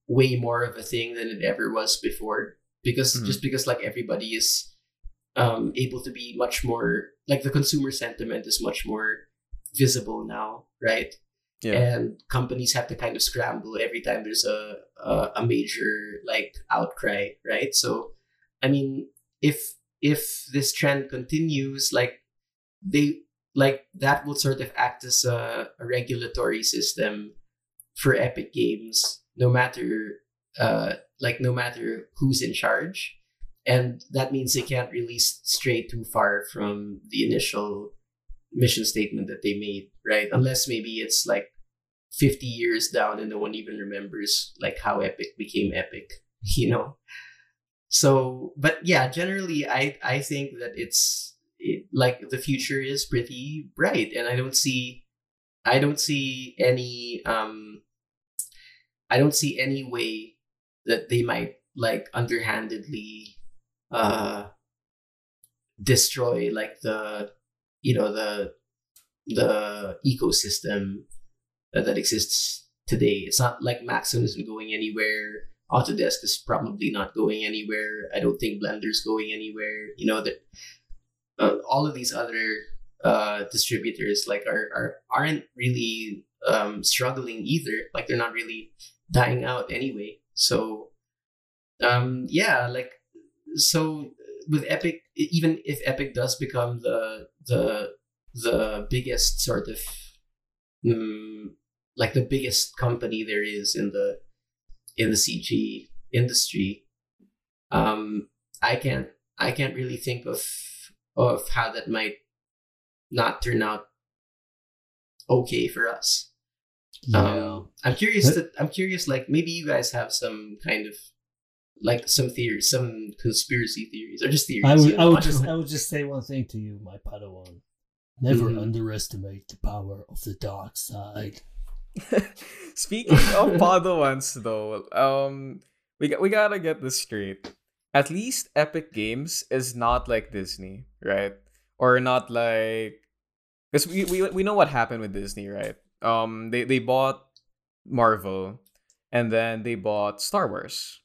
way more of a thing than it ever was before. Because Mhm. just because like everybody is um, able to be much more like the consumer sentiment is much more visible now, right? Yeah. and companies have to kind of scramble every time there's a, a a major like outcry right so i mean if if this trend continues like they like that will sort of act as a, a regulatory system for epic games no matter uh like no matter who's in charge. And that means they can't really stray too far from the initial mission statement that they made right? Unless maybe it's like 50 years down and no one even remembers like how epic became epic you know so but yeah generally i i think that it's it, like the future is pretty bright and i don't see i don't see any um i don't see any way that they might like underhandedly uh destroy like the you know the the ecosystem that, that exists today. It's not like Maxon isn't going anywhere. Autodesk is probably not going anywhere. I don't think Blender's going anywhere. You know that uh, all of these other uh, distributors like are, are aren't really um, struggling either. Like they're not really dying out anyway. So um, yeah, like so with Epic, even if Epic does become the the the biggest sort of mm, like the biggest company there is in the in the CG industry, um, I can't I can't really think of of how that might not turn out okay for us. Yeah. Um, I'm curious that I'm curious. Like maybe you guys have some kind of like some theories, some conspiracy theories, or just theories. I would, I would just, I would just say one thing to you, my Padawan. Never Mhm. underestimate the power of the dark side. Speaking of Padawans, though, um, we got, we gotta get this straight. At least Epic Games is not like Disney, right? Or not like because we, we we know what happened with Disney, right? Um, they they bought Marvel, and then they bought Star Wars,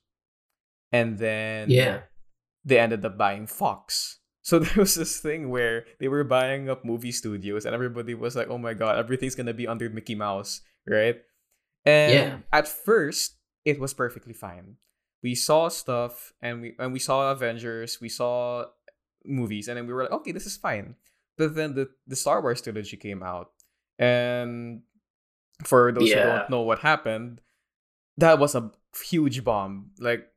and then yeah, they ended up buying Fox. So there was this thing where they were buying up movie studios, and everybody was like, "Oh my god, everything's gonna be under Mickey Mouse, right?" And Yeah. at first, it was perfectly fine. We saw stuff, and we and we saw Avengers, we saw movies, and then we were like, "Okay, this is fine." But then the the Star Wars trilogy came out, and for those who don't know what happened, that was a huge bomb. Like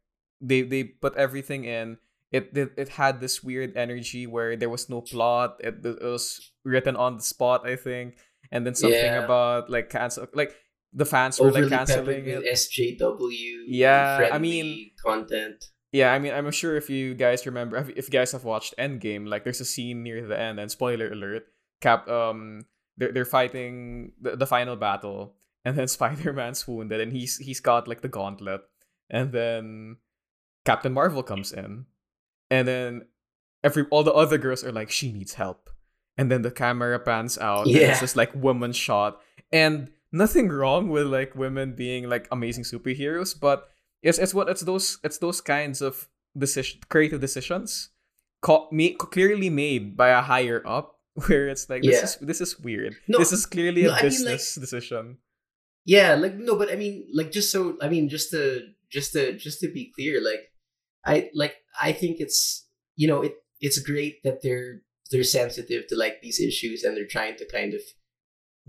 they they put everything in. It it, it had this weird energy where there was no plot. It, it was written on the spot, I think, and then something Yeah. about like cancel like the fans were like canceling it. SJW. Yeah, I mean- content. Yeah, I mean, I'm sure if you guys remember, if if you guys have watched Endgame, like there's a scene near the end, and spoiler alert, Cap, um, they're they're fighting the, the final battle, and then Spider Man's wounded, and he's he's got like the gauntlet, and then Captain Marvel comes in, and then every all the other girls are like, she needs help, and then the camera pans out, and Yeah. it's just like woman shot, and nothing wrong with like women being like amazing superheroes, but it's it's what it's those it's those kinds of decision creative decisions co- clearly made by a higher up where it's like this Yeah. is this is weird No, this is clearly no, a I mean, like- business decision Yeah, like no, but I mean, like just so I mean, just to just to just to be clear, like I like I think it's you know it it's great that they're they're sensitive to like these issues and they're trying to kind of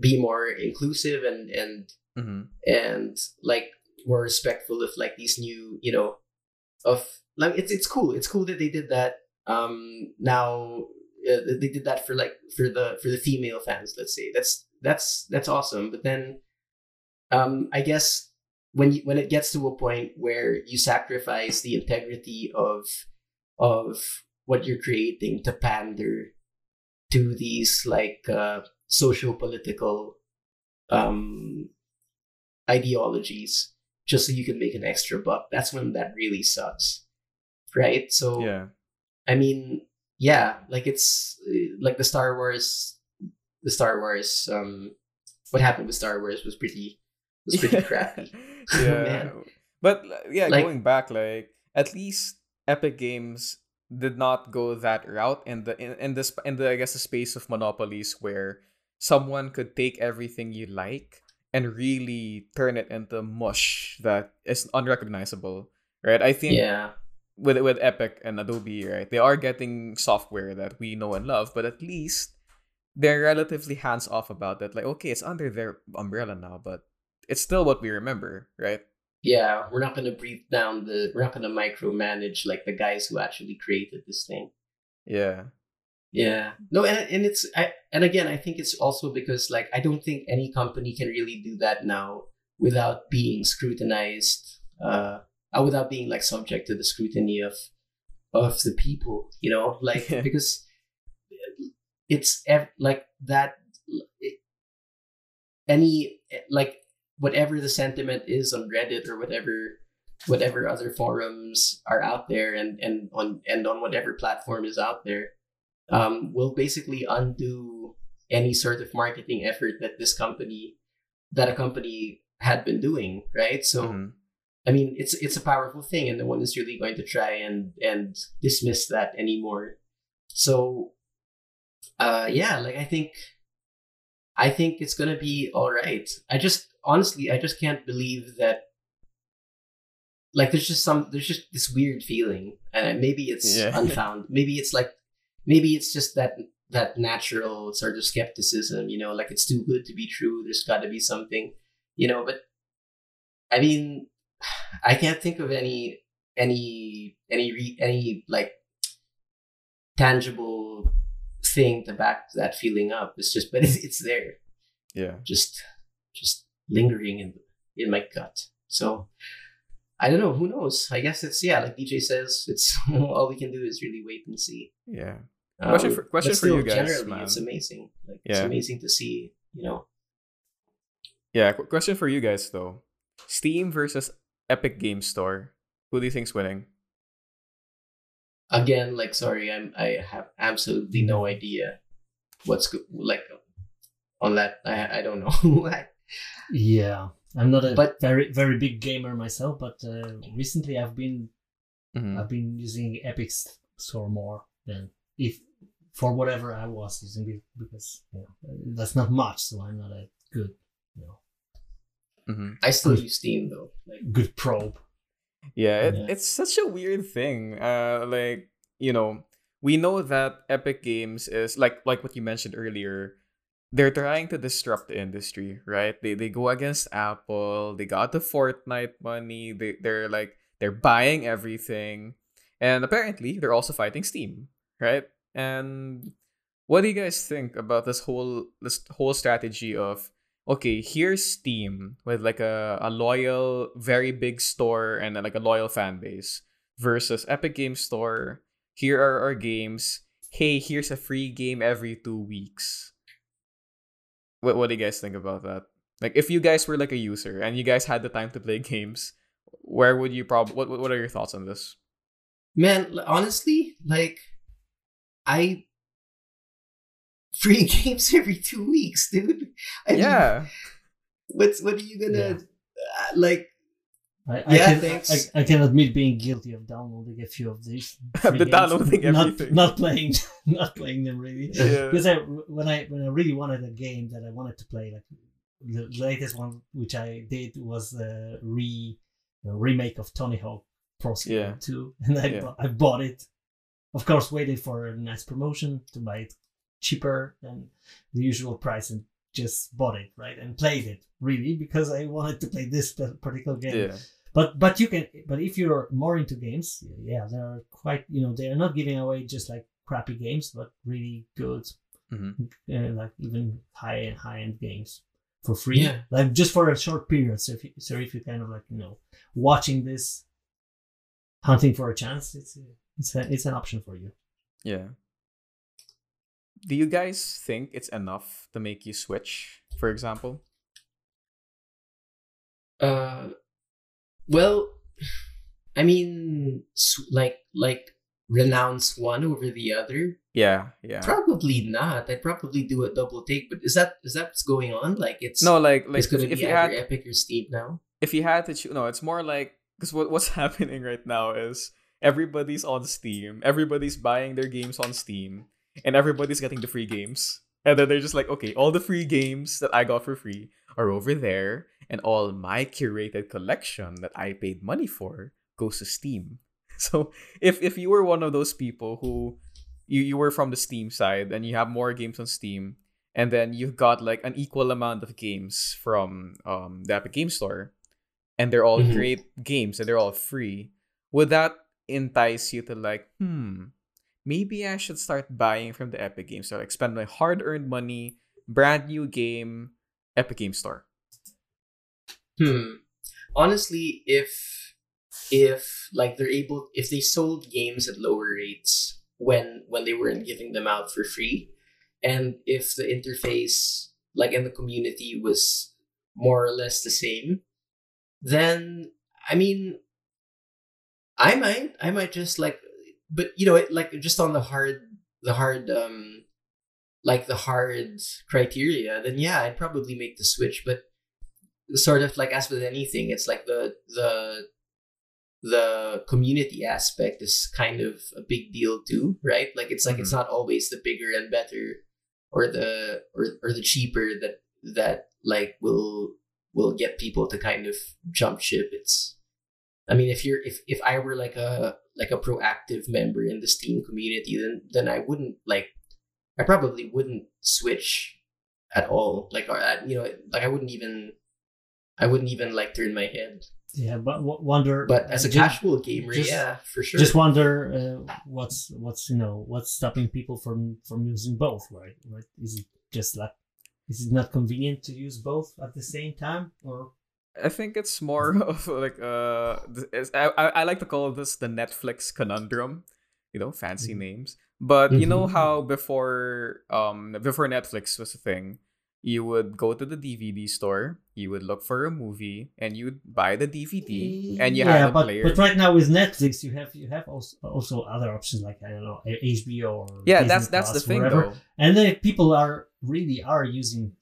be more inclusive and and hmm and like more respectful of like these new you know of like it's it's cool. It's cool that they did that. Um now uh, they did that for like for the for the female fans let's say. That's that's that's awesome. But then um i guess when you when it gets to a point where you sacrifice the integrity of of what you're creating to pander to these like uh socio political um ideologies just so you can make an extra buck. That's when that really sucks, right? So Yeah. I mean, yeah, like it's uh, like the Star Wars, the Star Wars. Um, what happened with Star Wars was pretty was pretty crappy. yeah. Man. But yeah, Like- going back, like at least Epic Games did not go that route in the in, in this in the I guess the space of monopolies where someone could take everything you like and really turn it into mush that is unrecognizable. Right? I think Yeah, with with Epic and Adobe, right? They are getting software that we know and love, but at least they're relatively hands off about it. Like, okay, it's under their umbrella now, but it's still what we remember, right? Yeah. We're not gonna breathe down the. We're not gonna micromanage like the guys who actually created this thing. Yeah. Yeah. No, and and it's I and again I think it's also because like I don't think any company can really do that now without being scrutinized, uh, uh without being like subject to the scrutiny of of the people, you know, like because it's ev- like that it, any like whatever the sentiment is on Reddit or whatever whatever other forums are out there and and on and on whatever platform is out there um, will basically undo any sort of marketing effort that this company that a company had been doing right? So Mhm. i mean it's it's a powerful thing and no one is really going to try and and dismiss that anymore. So uh yeah like i think i think it's gonna be all right i just honestly i just can't believe that like there's just some there's just this weird feeling and maybe it's Yeah. unfound maybe it's like maybe it's just that that natural sort of skepticism you know like it's too good to be true there's got to be something you know but i mean i can't think of any any any re, any like tangible thing to back that feeling up it's just but it's, it's there Yeah. just just lingering in in my gut so i don't know who knows i guess it's yeah like dj says it's all we can do is really wait and see Yeah. Um, question for- question for you guys, generally man. it's amazing like it's amazing to see you know Yeah. qu- question for you guys though. Steam versus Epic Game Store. Who do you think's winning? again like sorry i'm i have absolutely no idea what's go- like on that i i don't know I- Yeah, I'm not a But- very very big gamer myself, but uh, recently I've been Mhm. I've been using Epic Store more than if for whatever I was using because you know, that's not much, so I'm not a good you know Mhm. i still use steam though like good probe. Yeah, it, Yeah. it's such a weird thing. Uh, like you know, we know that Epic Games is like like what you mentioned earlier. They're trying to disrupt the industry, right? They they go against Apple. They got the Fortnite money. They they're like they're buying everything, and apparently they're also fighting Steam, right? And what do you guys think about this whole this whole strategy of okay, here's Steam with like a, a loyal, very big store and like a loyal fan base versus Epic Game Store. Here are our games. Hey, here's a free game every two weeks. What what do you guys think about that? Like if you guys were like a user and you guys had the time to play games, where would you prob what what what are your thoughts on this? Man, honestly, like I free games every two weeks, dude. I mean, Yeah. what's what are you gonna uh, like? I, I, Yeah, can, thanks. I, I can admit being guilty of downloading a few of these. free The games, downloading not, everything. not playing, not playing them really. Yeah. Because I, when I when I really wanted a game that I wanted to play, like the latest one which I did was a re a remake of Tony Hawk Pro Skater Yeah. 2, and I Yeah. bu- I bought it. Of course, waited for a nice promotion to buy it cheaper than the usual price, and just bought it right and played it really because I wanted to play this particular game Yeah. But but you can but if you're more into games yeah they are quite you know they are not giving away just like crappy games but really good Mhm. uh, like even high and high end games for free Yeah. like just for a short period so if you, so if you kind of like you know watching this hunting for a chance it's it's a, it's an option for you Yeah. Do you guys think it's enough to make you switch, for example? Uh, Well, I mean, like like renounce one over the other. Yeah, yeah. Probably not. I'd probably do a double take. But is that is that what's going on? Like it's No, like like it's gonna if, if be you either had Epic or Steam now. if you had to choose, no, it's more like because what, what's happening right now is everybody's on Steam, everybody's buying their games on Steam, and everybody's getting the free games. And then they're just like, okay, all the free games that I got for free are over there, and all my curated collection that I paid money for goes to Steam. So if if you were one of those people who you, you were from the Steam side and you have more games on Steam, and then you've got like an equal amount of games from um, the Epic Game Store, and they're all Mhm. great games and they're all free, would that entice you to like, hmm, maybe I should start buying from the Epic Game Store, like spend my hard-earned money, brand new game, Epic Game Store. Hmm. Honestly, if if like they're able if they sold games at lower rates when when they weren't giving them out for free, and if the interface like in the community was more or less the same, then I mean I might I might just like but you know it, like just on the hard the hard um like the hard criteria then yeah I'd probably make the switch but sort of like as with anything it's like the the the community aspect is kind of a big deal too right? Like it's like it's mm-hmm. not always the bigger and better or the or, or the cheaper that that like will will get people to kind of jump ship. It's i mean if you're if if i were like a like a proactive member in the steam community then then i wouldn't like i probably wouldn't switch at all. Like or I- you know like i wouldn't even I wouldn't even like turn my head. Yeah, but w- wonder. But as a just- casual gamer, just- yeah, for sure. Just wonder uh, what's what's you know what's stopping people from from using both, right? Right? Is it just like is it not convenient to use both at the same time, or I think it's more of like uh, it's- I, I I like to call this the Netflix conundrum, you know, fancy Mhm. names. But you know Mhm. how before um before Netflix was a thing, you would go to the DVD store, you would look for a movie, and you'd buy the DVD, and you yeah, had a but player. but right now with Netflix, you have you have also also other options like I don't know HBO or yeah, Disney that's that's the thing whatever. though. And then people are really are using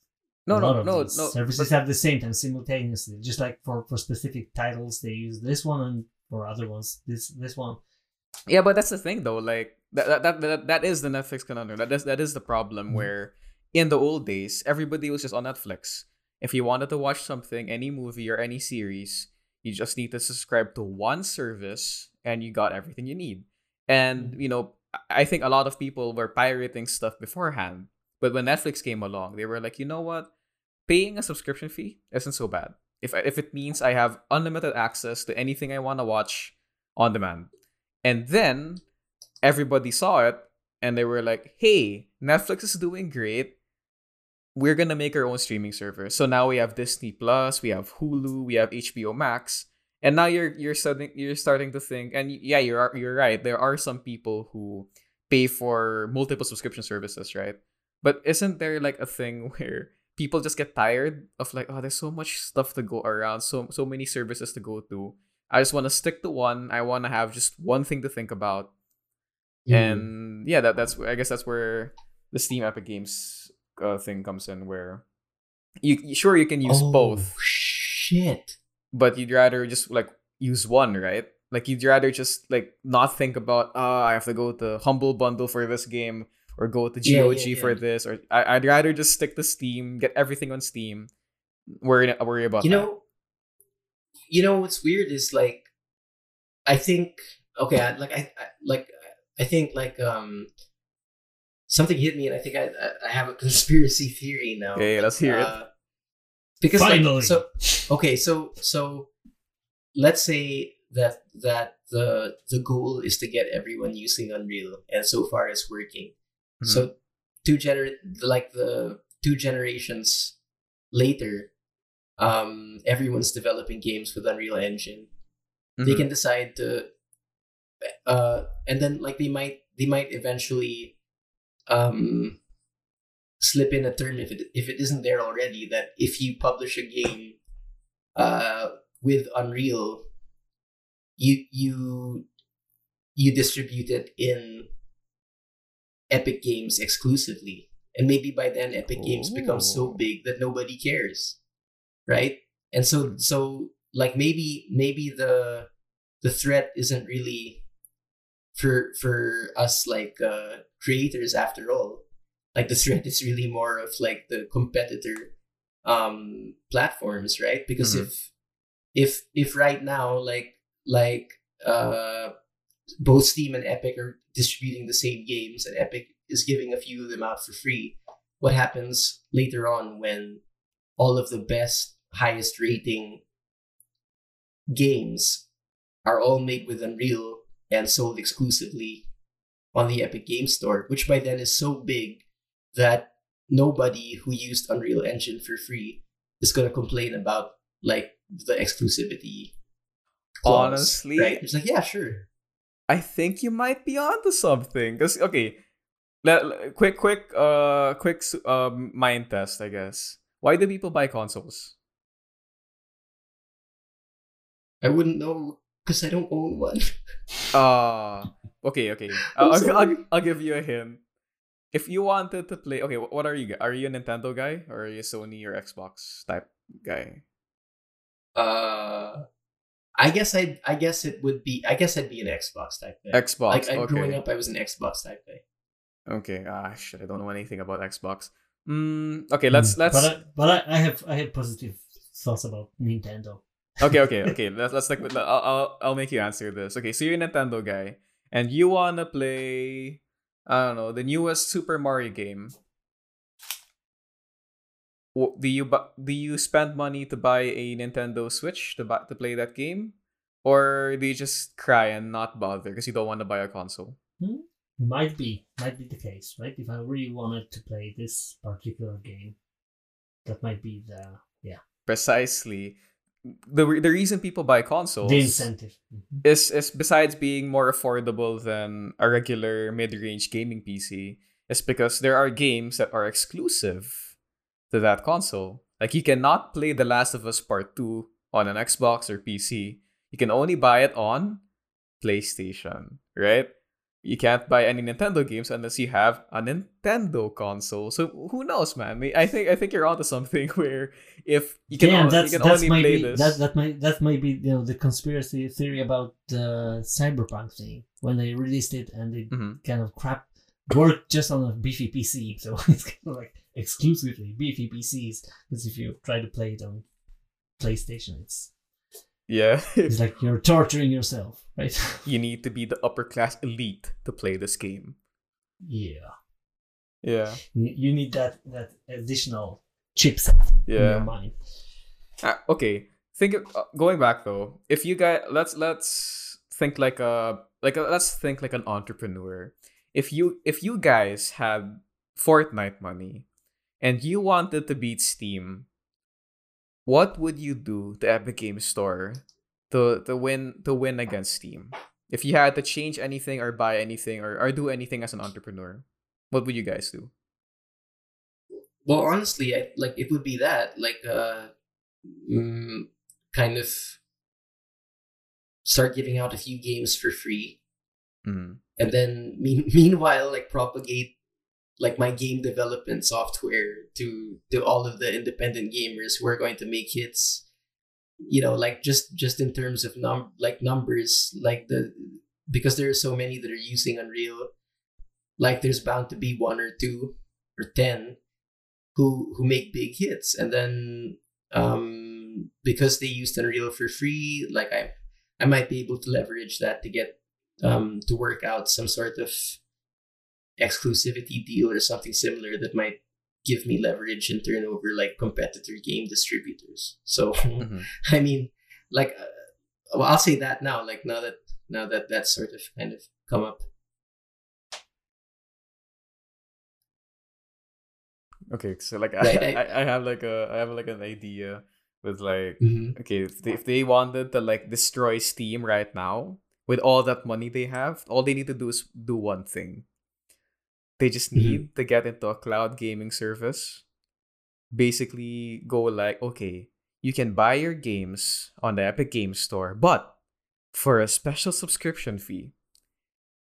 No, a no, lot of no, no. services but- at the same time simultaneously. Just like for for specific titles, they use this one, and for other ones, this this one. Yeah, but that's the thing though. Like that that that, that, is the Netflix conundrum. That is that is the problem Mhm. where in the old days everybody was just on Netflix. If you wanted to watch something, any movie or any series, you just need to subscribe to one service and you got everything you need. And Mhm. you know, I I think a lot of people were pirating stuff beforehand. But when Netflix came along, they were like, you know what? Paying a subscription fee isn't so bad. If if it means I have unlimited access to anything I want to watch on demand. And then everybody saw it and they were like, hey, Netflix is doing great. We're going to make our own streaming server. So now we have Disney Plus, we have Hulu, we have HBO Max. And now you're you're starting you're starting to think and yeah, you're you're right. There are some people who pay for multiple subscription services, right? But isn't there like a thing where people just get tired of like, oh, there's so much stuff to go around, so so many services to go to. I just want to stick to one. I want to have just one thing to think about. Hmm. And yeah, that that's I guess that's where the Steam Epic Games uh, thing comes in, where you sure you can use oh, both, Shit. but you'd rather just like use one, right? Like you'd rather just like not think about, oh, I have to go to Humble Bundle for this game or go to GOG Yeah, yeah, for this, or I, I'd rather just stick to Steam, get everything on Steam. Worry worry about you that. know you know what's weird is like i think okay I, like I, I like i think like um something hit me and i think i i- i have a conspiracy theory now Okay, let's hear it. Uh, because like, Finally. so okay so so let's say that that the the goal is to get everyone using unreal and so far it's working Mhm. so two gener like the two generations later um everyone's developing games with unreal engine they Mhm. can decide to uh and then like they might they might eventually um slip in a term if it if it isn't there already that if you publish a game uh with unreal you you you distribute it in Epic Games exclusively. And maybe by then Epic Games becomes so big that nobody cares. Right? And so so like maybe maybe the the threat isn't really for for us like uh creators after all. Like the threat is really more of like the competitor um platforms, right? Because Mhm. if if if right now like like uh both Steam and Epic are distributing the same games and Epic is giving a few of them out for free, what happens later on when all of the best, highest rating games are all made with Unreal and sold exclusively on the Epic Game Store, which by then is so big that nobody who used Unreal Engine for free is going to complain about like the exclusivity. clause, Honestly, right? It's like, yeah, sure. I think you might be onto something. Cause okay, let, quick, quick, uh, quick, um, mind test. I guess. Why do people buy consoles? I wouldn't know because I don't own one. Uh okay, okay. I'm I'll, I'll. I'll, I'll give you a hint. If you wanted to play, okay, what are you? Are you a Nintendo guy or are you a Sony or Xbox type guy? Uh, I guess I I guess it would be I guess I'd be an Xbox type guy. Xbox. like I, okay. growing up, I was an Xbox type guy. Okay. Ah, shit. I don't know anything about Xbox. Mm, okay. Let's Mm. let's. But I, but I, I have I have positive thoughts about Nintendo. Okay, okay, okay. Let's let's like. I'll, I'll I'll make you answer this. Okay, so you're a Nintendo guy and you wanna play. I don't know the newest Super Mario game. Do you bu- do you spend money to buy a Nintendo Switch to buy, to play that game, or do you just cry and not bother because you don't want to buy a console? Hmm? Might be might be the case, right? If I really wanted to play this particular game, that might be the yeah Precisely. The, re- the reason people buy consoles the incentive. Mhm. is is besides being more affordable than a regular mid-range gaming PC, is because there are games that are exclusive to that console. Like you cannot play The Last of Us Part 2 on an Xbox or PC. You can only buy it on PlayStation, right? You can't buy any Nintendo games unless you have a Nintendo console. So who knows, man? I think I think you're onto something where if you can, Damn, that's you can that's only play be this. that that might that might be you know the conspiracy theory about the cyberpunk thing when they released it and they Mhm. kind of crap worked just on a beefy PC, so it's kind of like exclusively beefy PCs. Because if you try to play it on PlayStation, it's Yeah. it's like you're torturing yourself, right? you need to be the upper class elite to play this game. yeah, Yeah. you, need that that additional chipset in your Yeah. mind. Ah, okay. Think of, uh, going back though. If you guys let's let's think like a like a, let's think like an entrepreneur. If you if you guys had Fortnite money and you wanted to beat Steam, what would you do to Epic Games Store to to win to win against Steam? If you had to change anything or buy anything or, or do anything as an entrepreneur, what would you guys do? Well, honestly, I, like it would be that like uh, mm, kind of start giving out a few games for free, Mm. and then mean, meanwhile like propagate like my game development software to to all of the independent gamers who are going to make hits. You know, like just just in terms of num like numbers, like the because there are so many that are using Unreal, like there's bound to be one or two or ten who who make big hits and then um because they used unreal for free like i i might be able to leverage that to get um to work out some sort of exclusivity deal or something similar that might give me leverage and turn over like competitor game distributors so Mhm. i mean like uh, well, i'll say that now like now that now that that's sort of kind of come up Okay, so like Right, I, I- I, have like a I have like an idea with like Mhm. okay if they, if they wanted to like destroy Steam right now with all that money they have, all they need to do is do one thing. They just Mhm. need to get into a cloud gaming service. Basically, go like okay, you can buy your games on the Epic Games Store, but for a special subscription fee,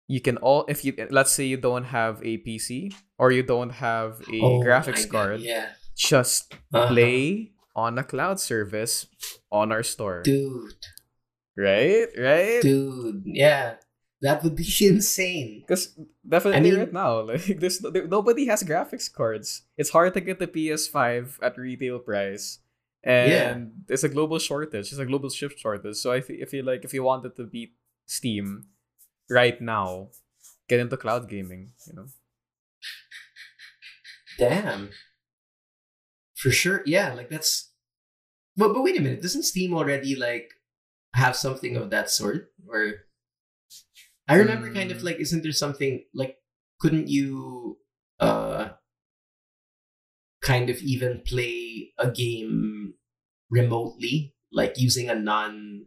you can all if you let's say you don't have a PC or you don't have a Oh graphics my God, card, Yeah. just Uh-huh. play on a cloud service on our store. Dude, Right? Right? dude, yeah. That would be insane. Because definitely mean- right now, like there's there, nobody has graphics cards. It's hard to get the PS5 at retail price, and Yeah. it's a global shortage. It's a global chip shortage. So I fe- I feel like if you wanted to beat Steam right now, get into cloud gaming. You know. Damn. For sure. Yeah, like that's but but wait a minute, doesn't Steam already like have something of that sort? Or I remember kind of like isn't there something like couldn't you uh kind of even play a game remotely? Like using a non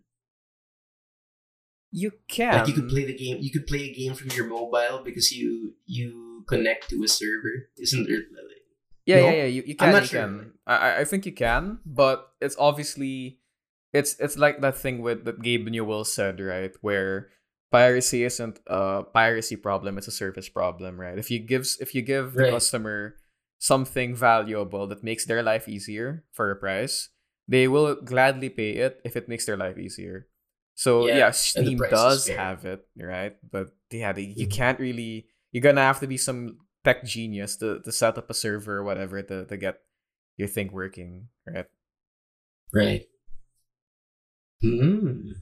You can. like you could play the game you could play a game from your mobile because you you connect to a server. Isn't there Yeah, No? yeah, yeah. You, you can. I'm not you sure. can. I, I- I think you can, but it's obviously, it's it's like that thing with that Gabe Newell said, right? Where piracy isn't a piracy problem; it's a service problem, right? If you gives if you give the Right. customer something valuable that makes their life easier for a price, they will gladly pay it if it makes their life easier. So Yeah, yeah, Steam does have it, right? But yeah, they, you Mhm. can't really. You're gonna have to be some tech genius to, to set up a server or whatever to, to get your thing working, right? Right. Hmm.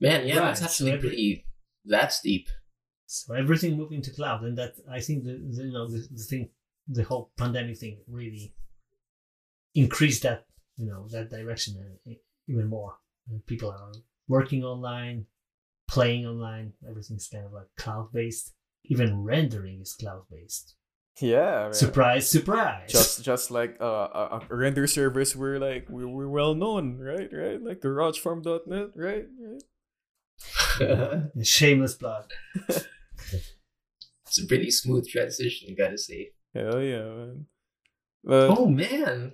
Man, yeah, that's Right, actually so every- pretty. That's deep. So everything moving to cloud, and that I think the, the you know the, the thing, the whole pandemic thing really increased that you know that direction uh, even more. And people are working online, playing online. Everything's kind of like cloud based. Even rendering is cloud based. Yeah. Surprise, surprise! Just just like uh, uh, uh, render servers were like we were well known, right? Right? Like GarageFarm.net, right? Right. shameless plug. it's a pretty smooth transition, gotta say. Hell yeah, man. But, Oh man,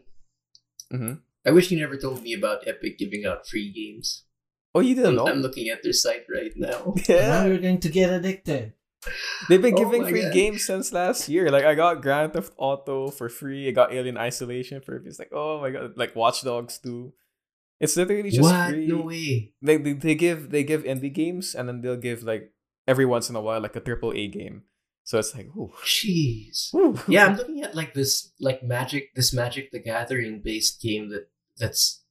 mhm. I wish you never told me about Epic giving out free games. oh, you didn't I'm, know? I'm looking at their site right now. Yeah. Now you're going to get addicted. they've been Oh giving my free God. games since last year. Like I got Grand Theft Auto for free. I got Alien Isolation for free. It's like oh my god, like Watch Dogs too. It's literally just what? free. No way. they, they they give they give indie games and then they'll give like every once in a while like a triple A game. So it's like, oh, Jeez. Yeah, I'm looking at like this, like Magic, this Magic the Gathering based game that that's.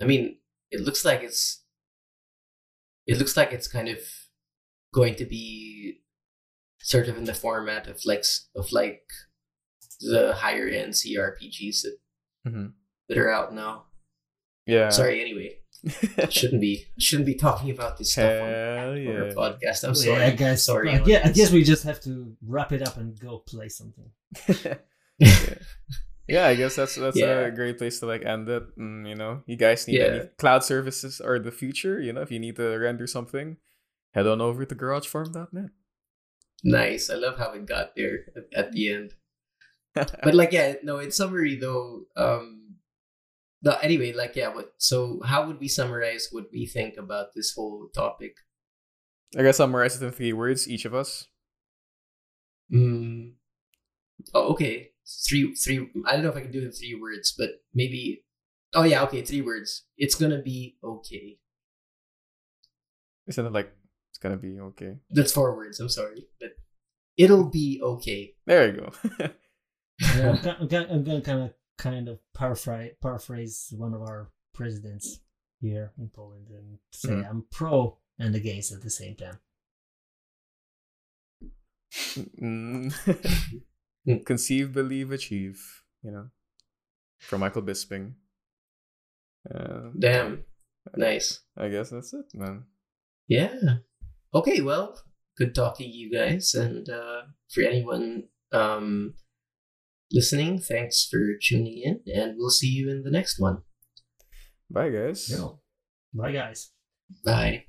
I mean, it looks like it's. It looks like it's kind of going to be, sort of in the format of like of like, the higher end CRPGs that mm-hmm. that are out now. Yeah. Sorry, anyway, shouldn't be shouldn't be talking about this stuff on, Hell on our podcast. I'm Yeah, sorry. I guess. sorry. I, yeah, I guess we just have to wrap it up and go play something. yeah, yeah. I guess that's that's Yeah. a great place to like end it. Mm, you know, you guys need Yeah. any cloud services or the future. You know, if you need to render something, head on over to GarageFarm.net. Nice. I love how it got there at, at the end. But like, yeah, no. In summary, though, um, the anyway, like, yeah. What? So, how would we summarize what we think about this whole topic? I guess summarize it in three words, each of us. Mm. Oh, okay. Three, three. I don't know if I can do it in three words, but maybe. Oh yeah, okay. Three words. It's gonna be okay. Isn't it like it's gonna be okay? That's four words. I'm sorry, but it'll be okay. There you go. Yeah, I'm, ki- I'm, I'm gonna kind of kind of paraphrase paraphrase one of our presidents here in Poland and say Mhm. I'm pro and against at the same time. Mm. Conceive, believe, achieve. You know, from Michael Bisping. Uh, Damn. Nice. I guess that's it, man. Yeah. Okay, well, good talking to you guys. And uh, for anyone um, listening, thanks for tuning in. And we'll see you in the next one. Bye, guys. Bye, guys. Bye.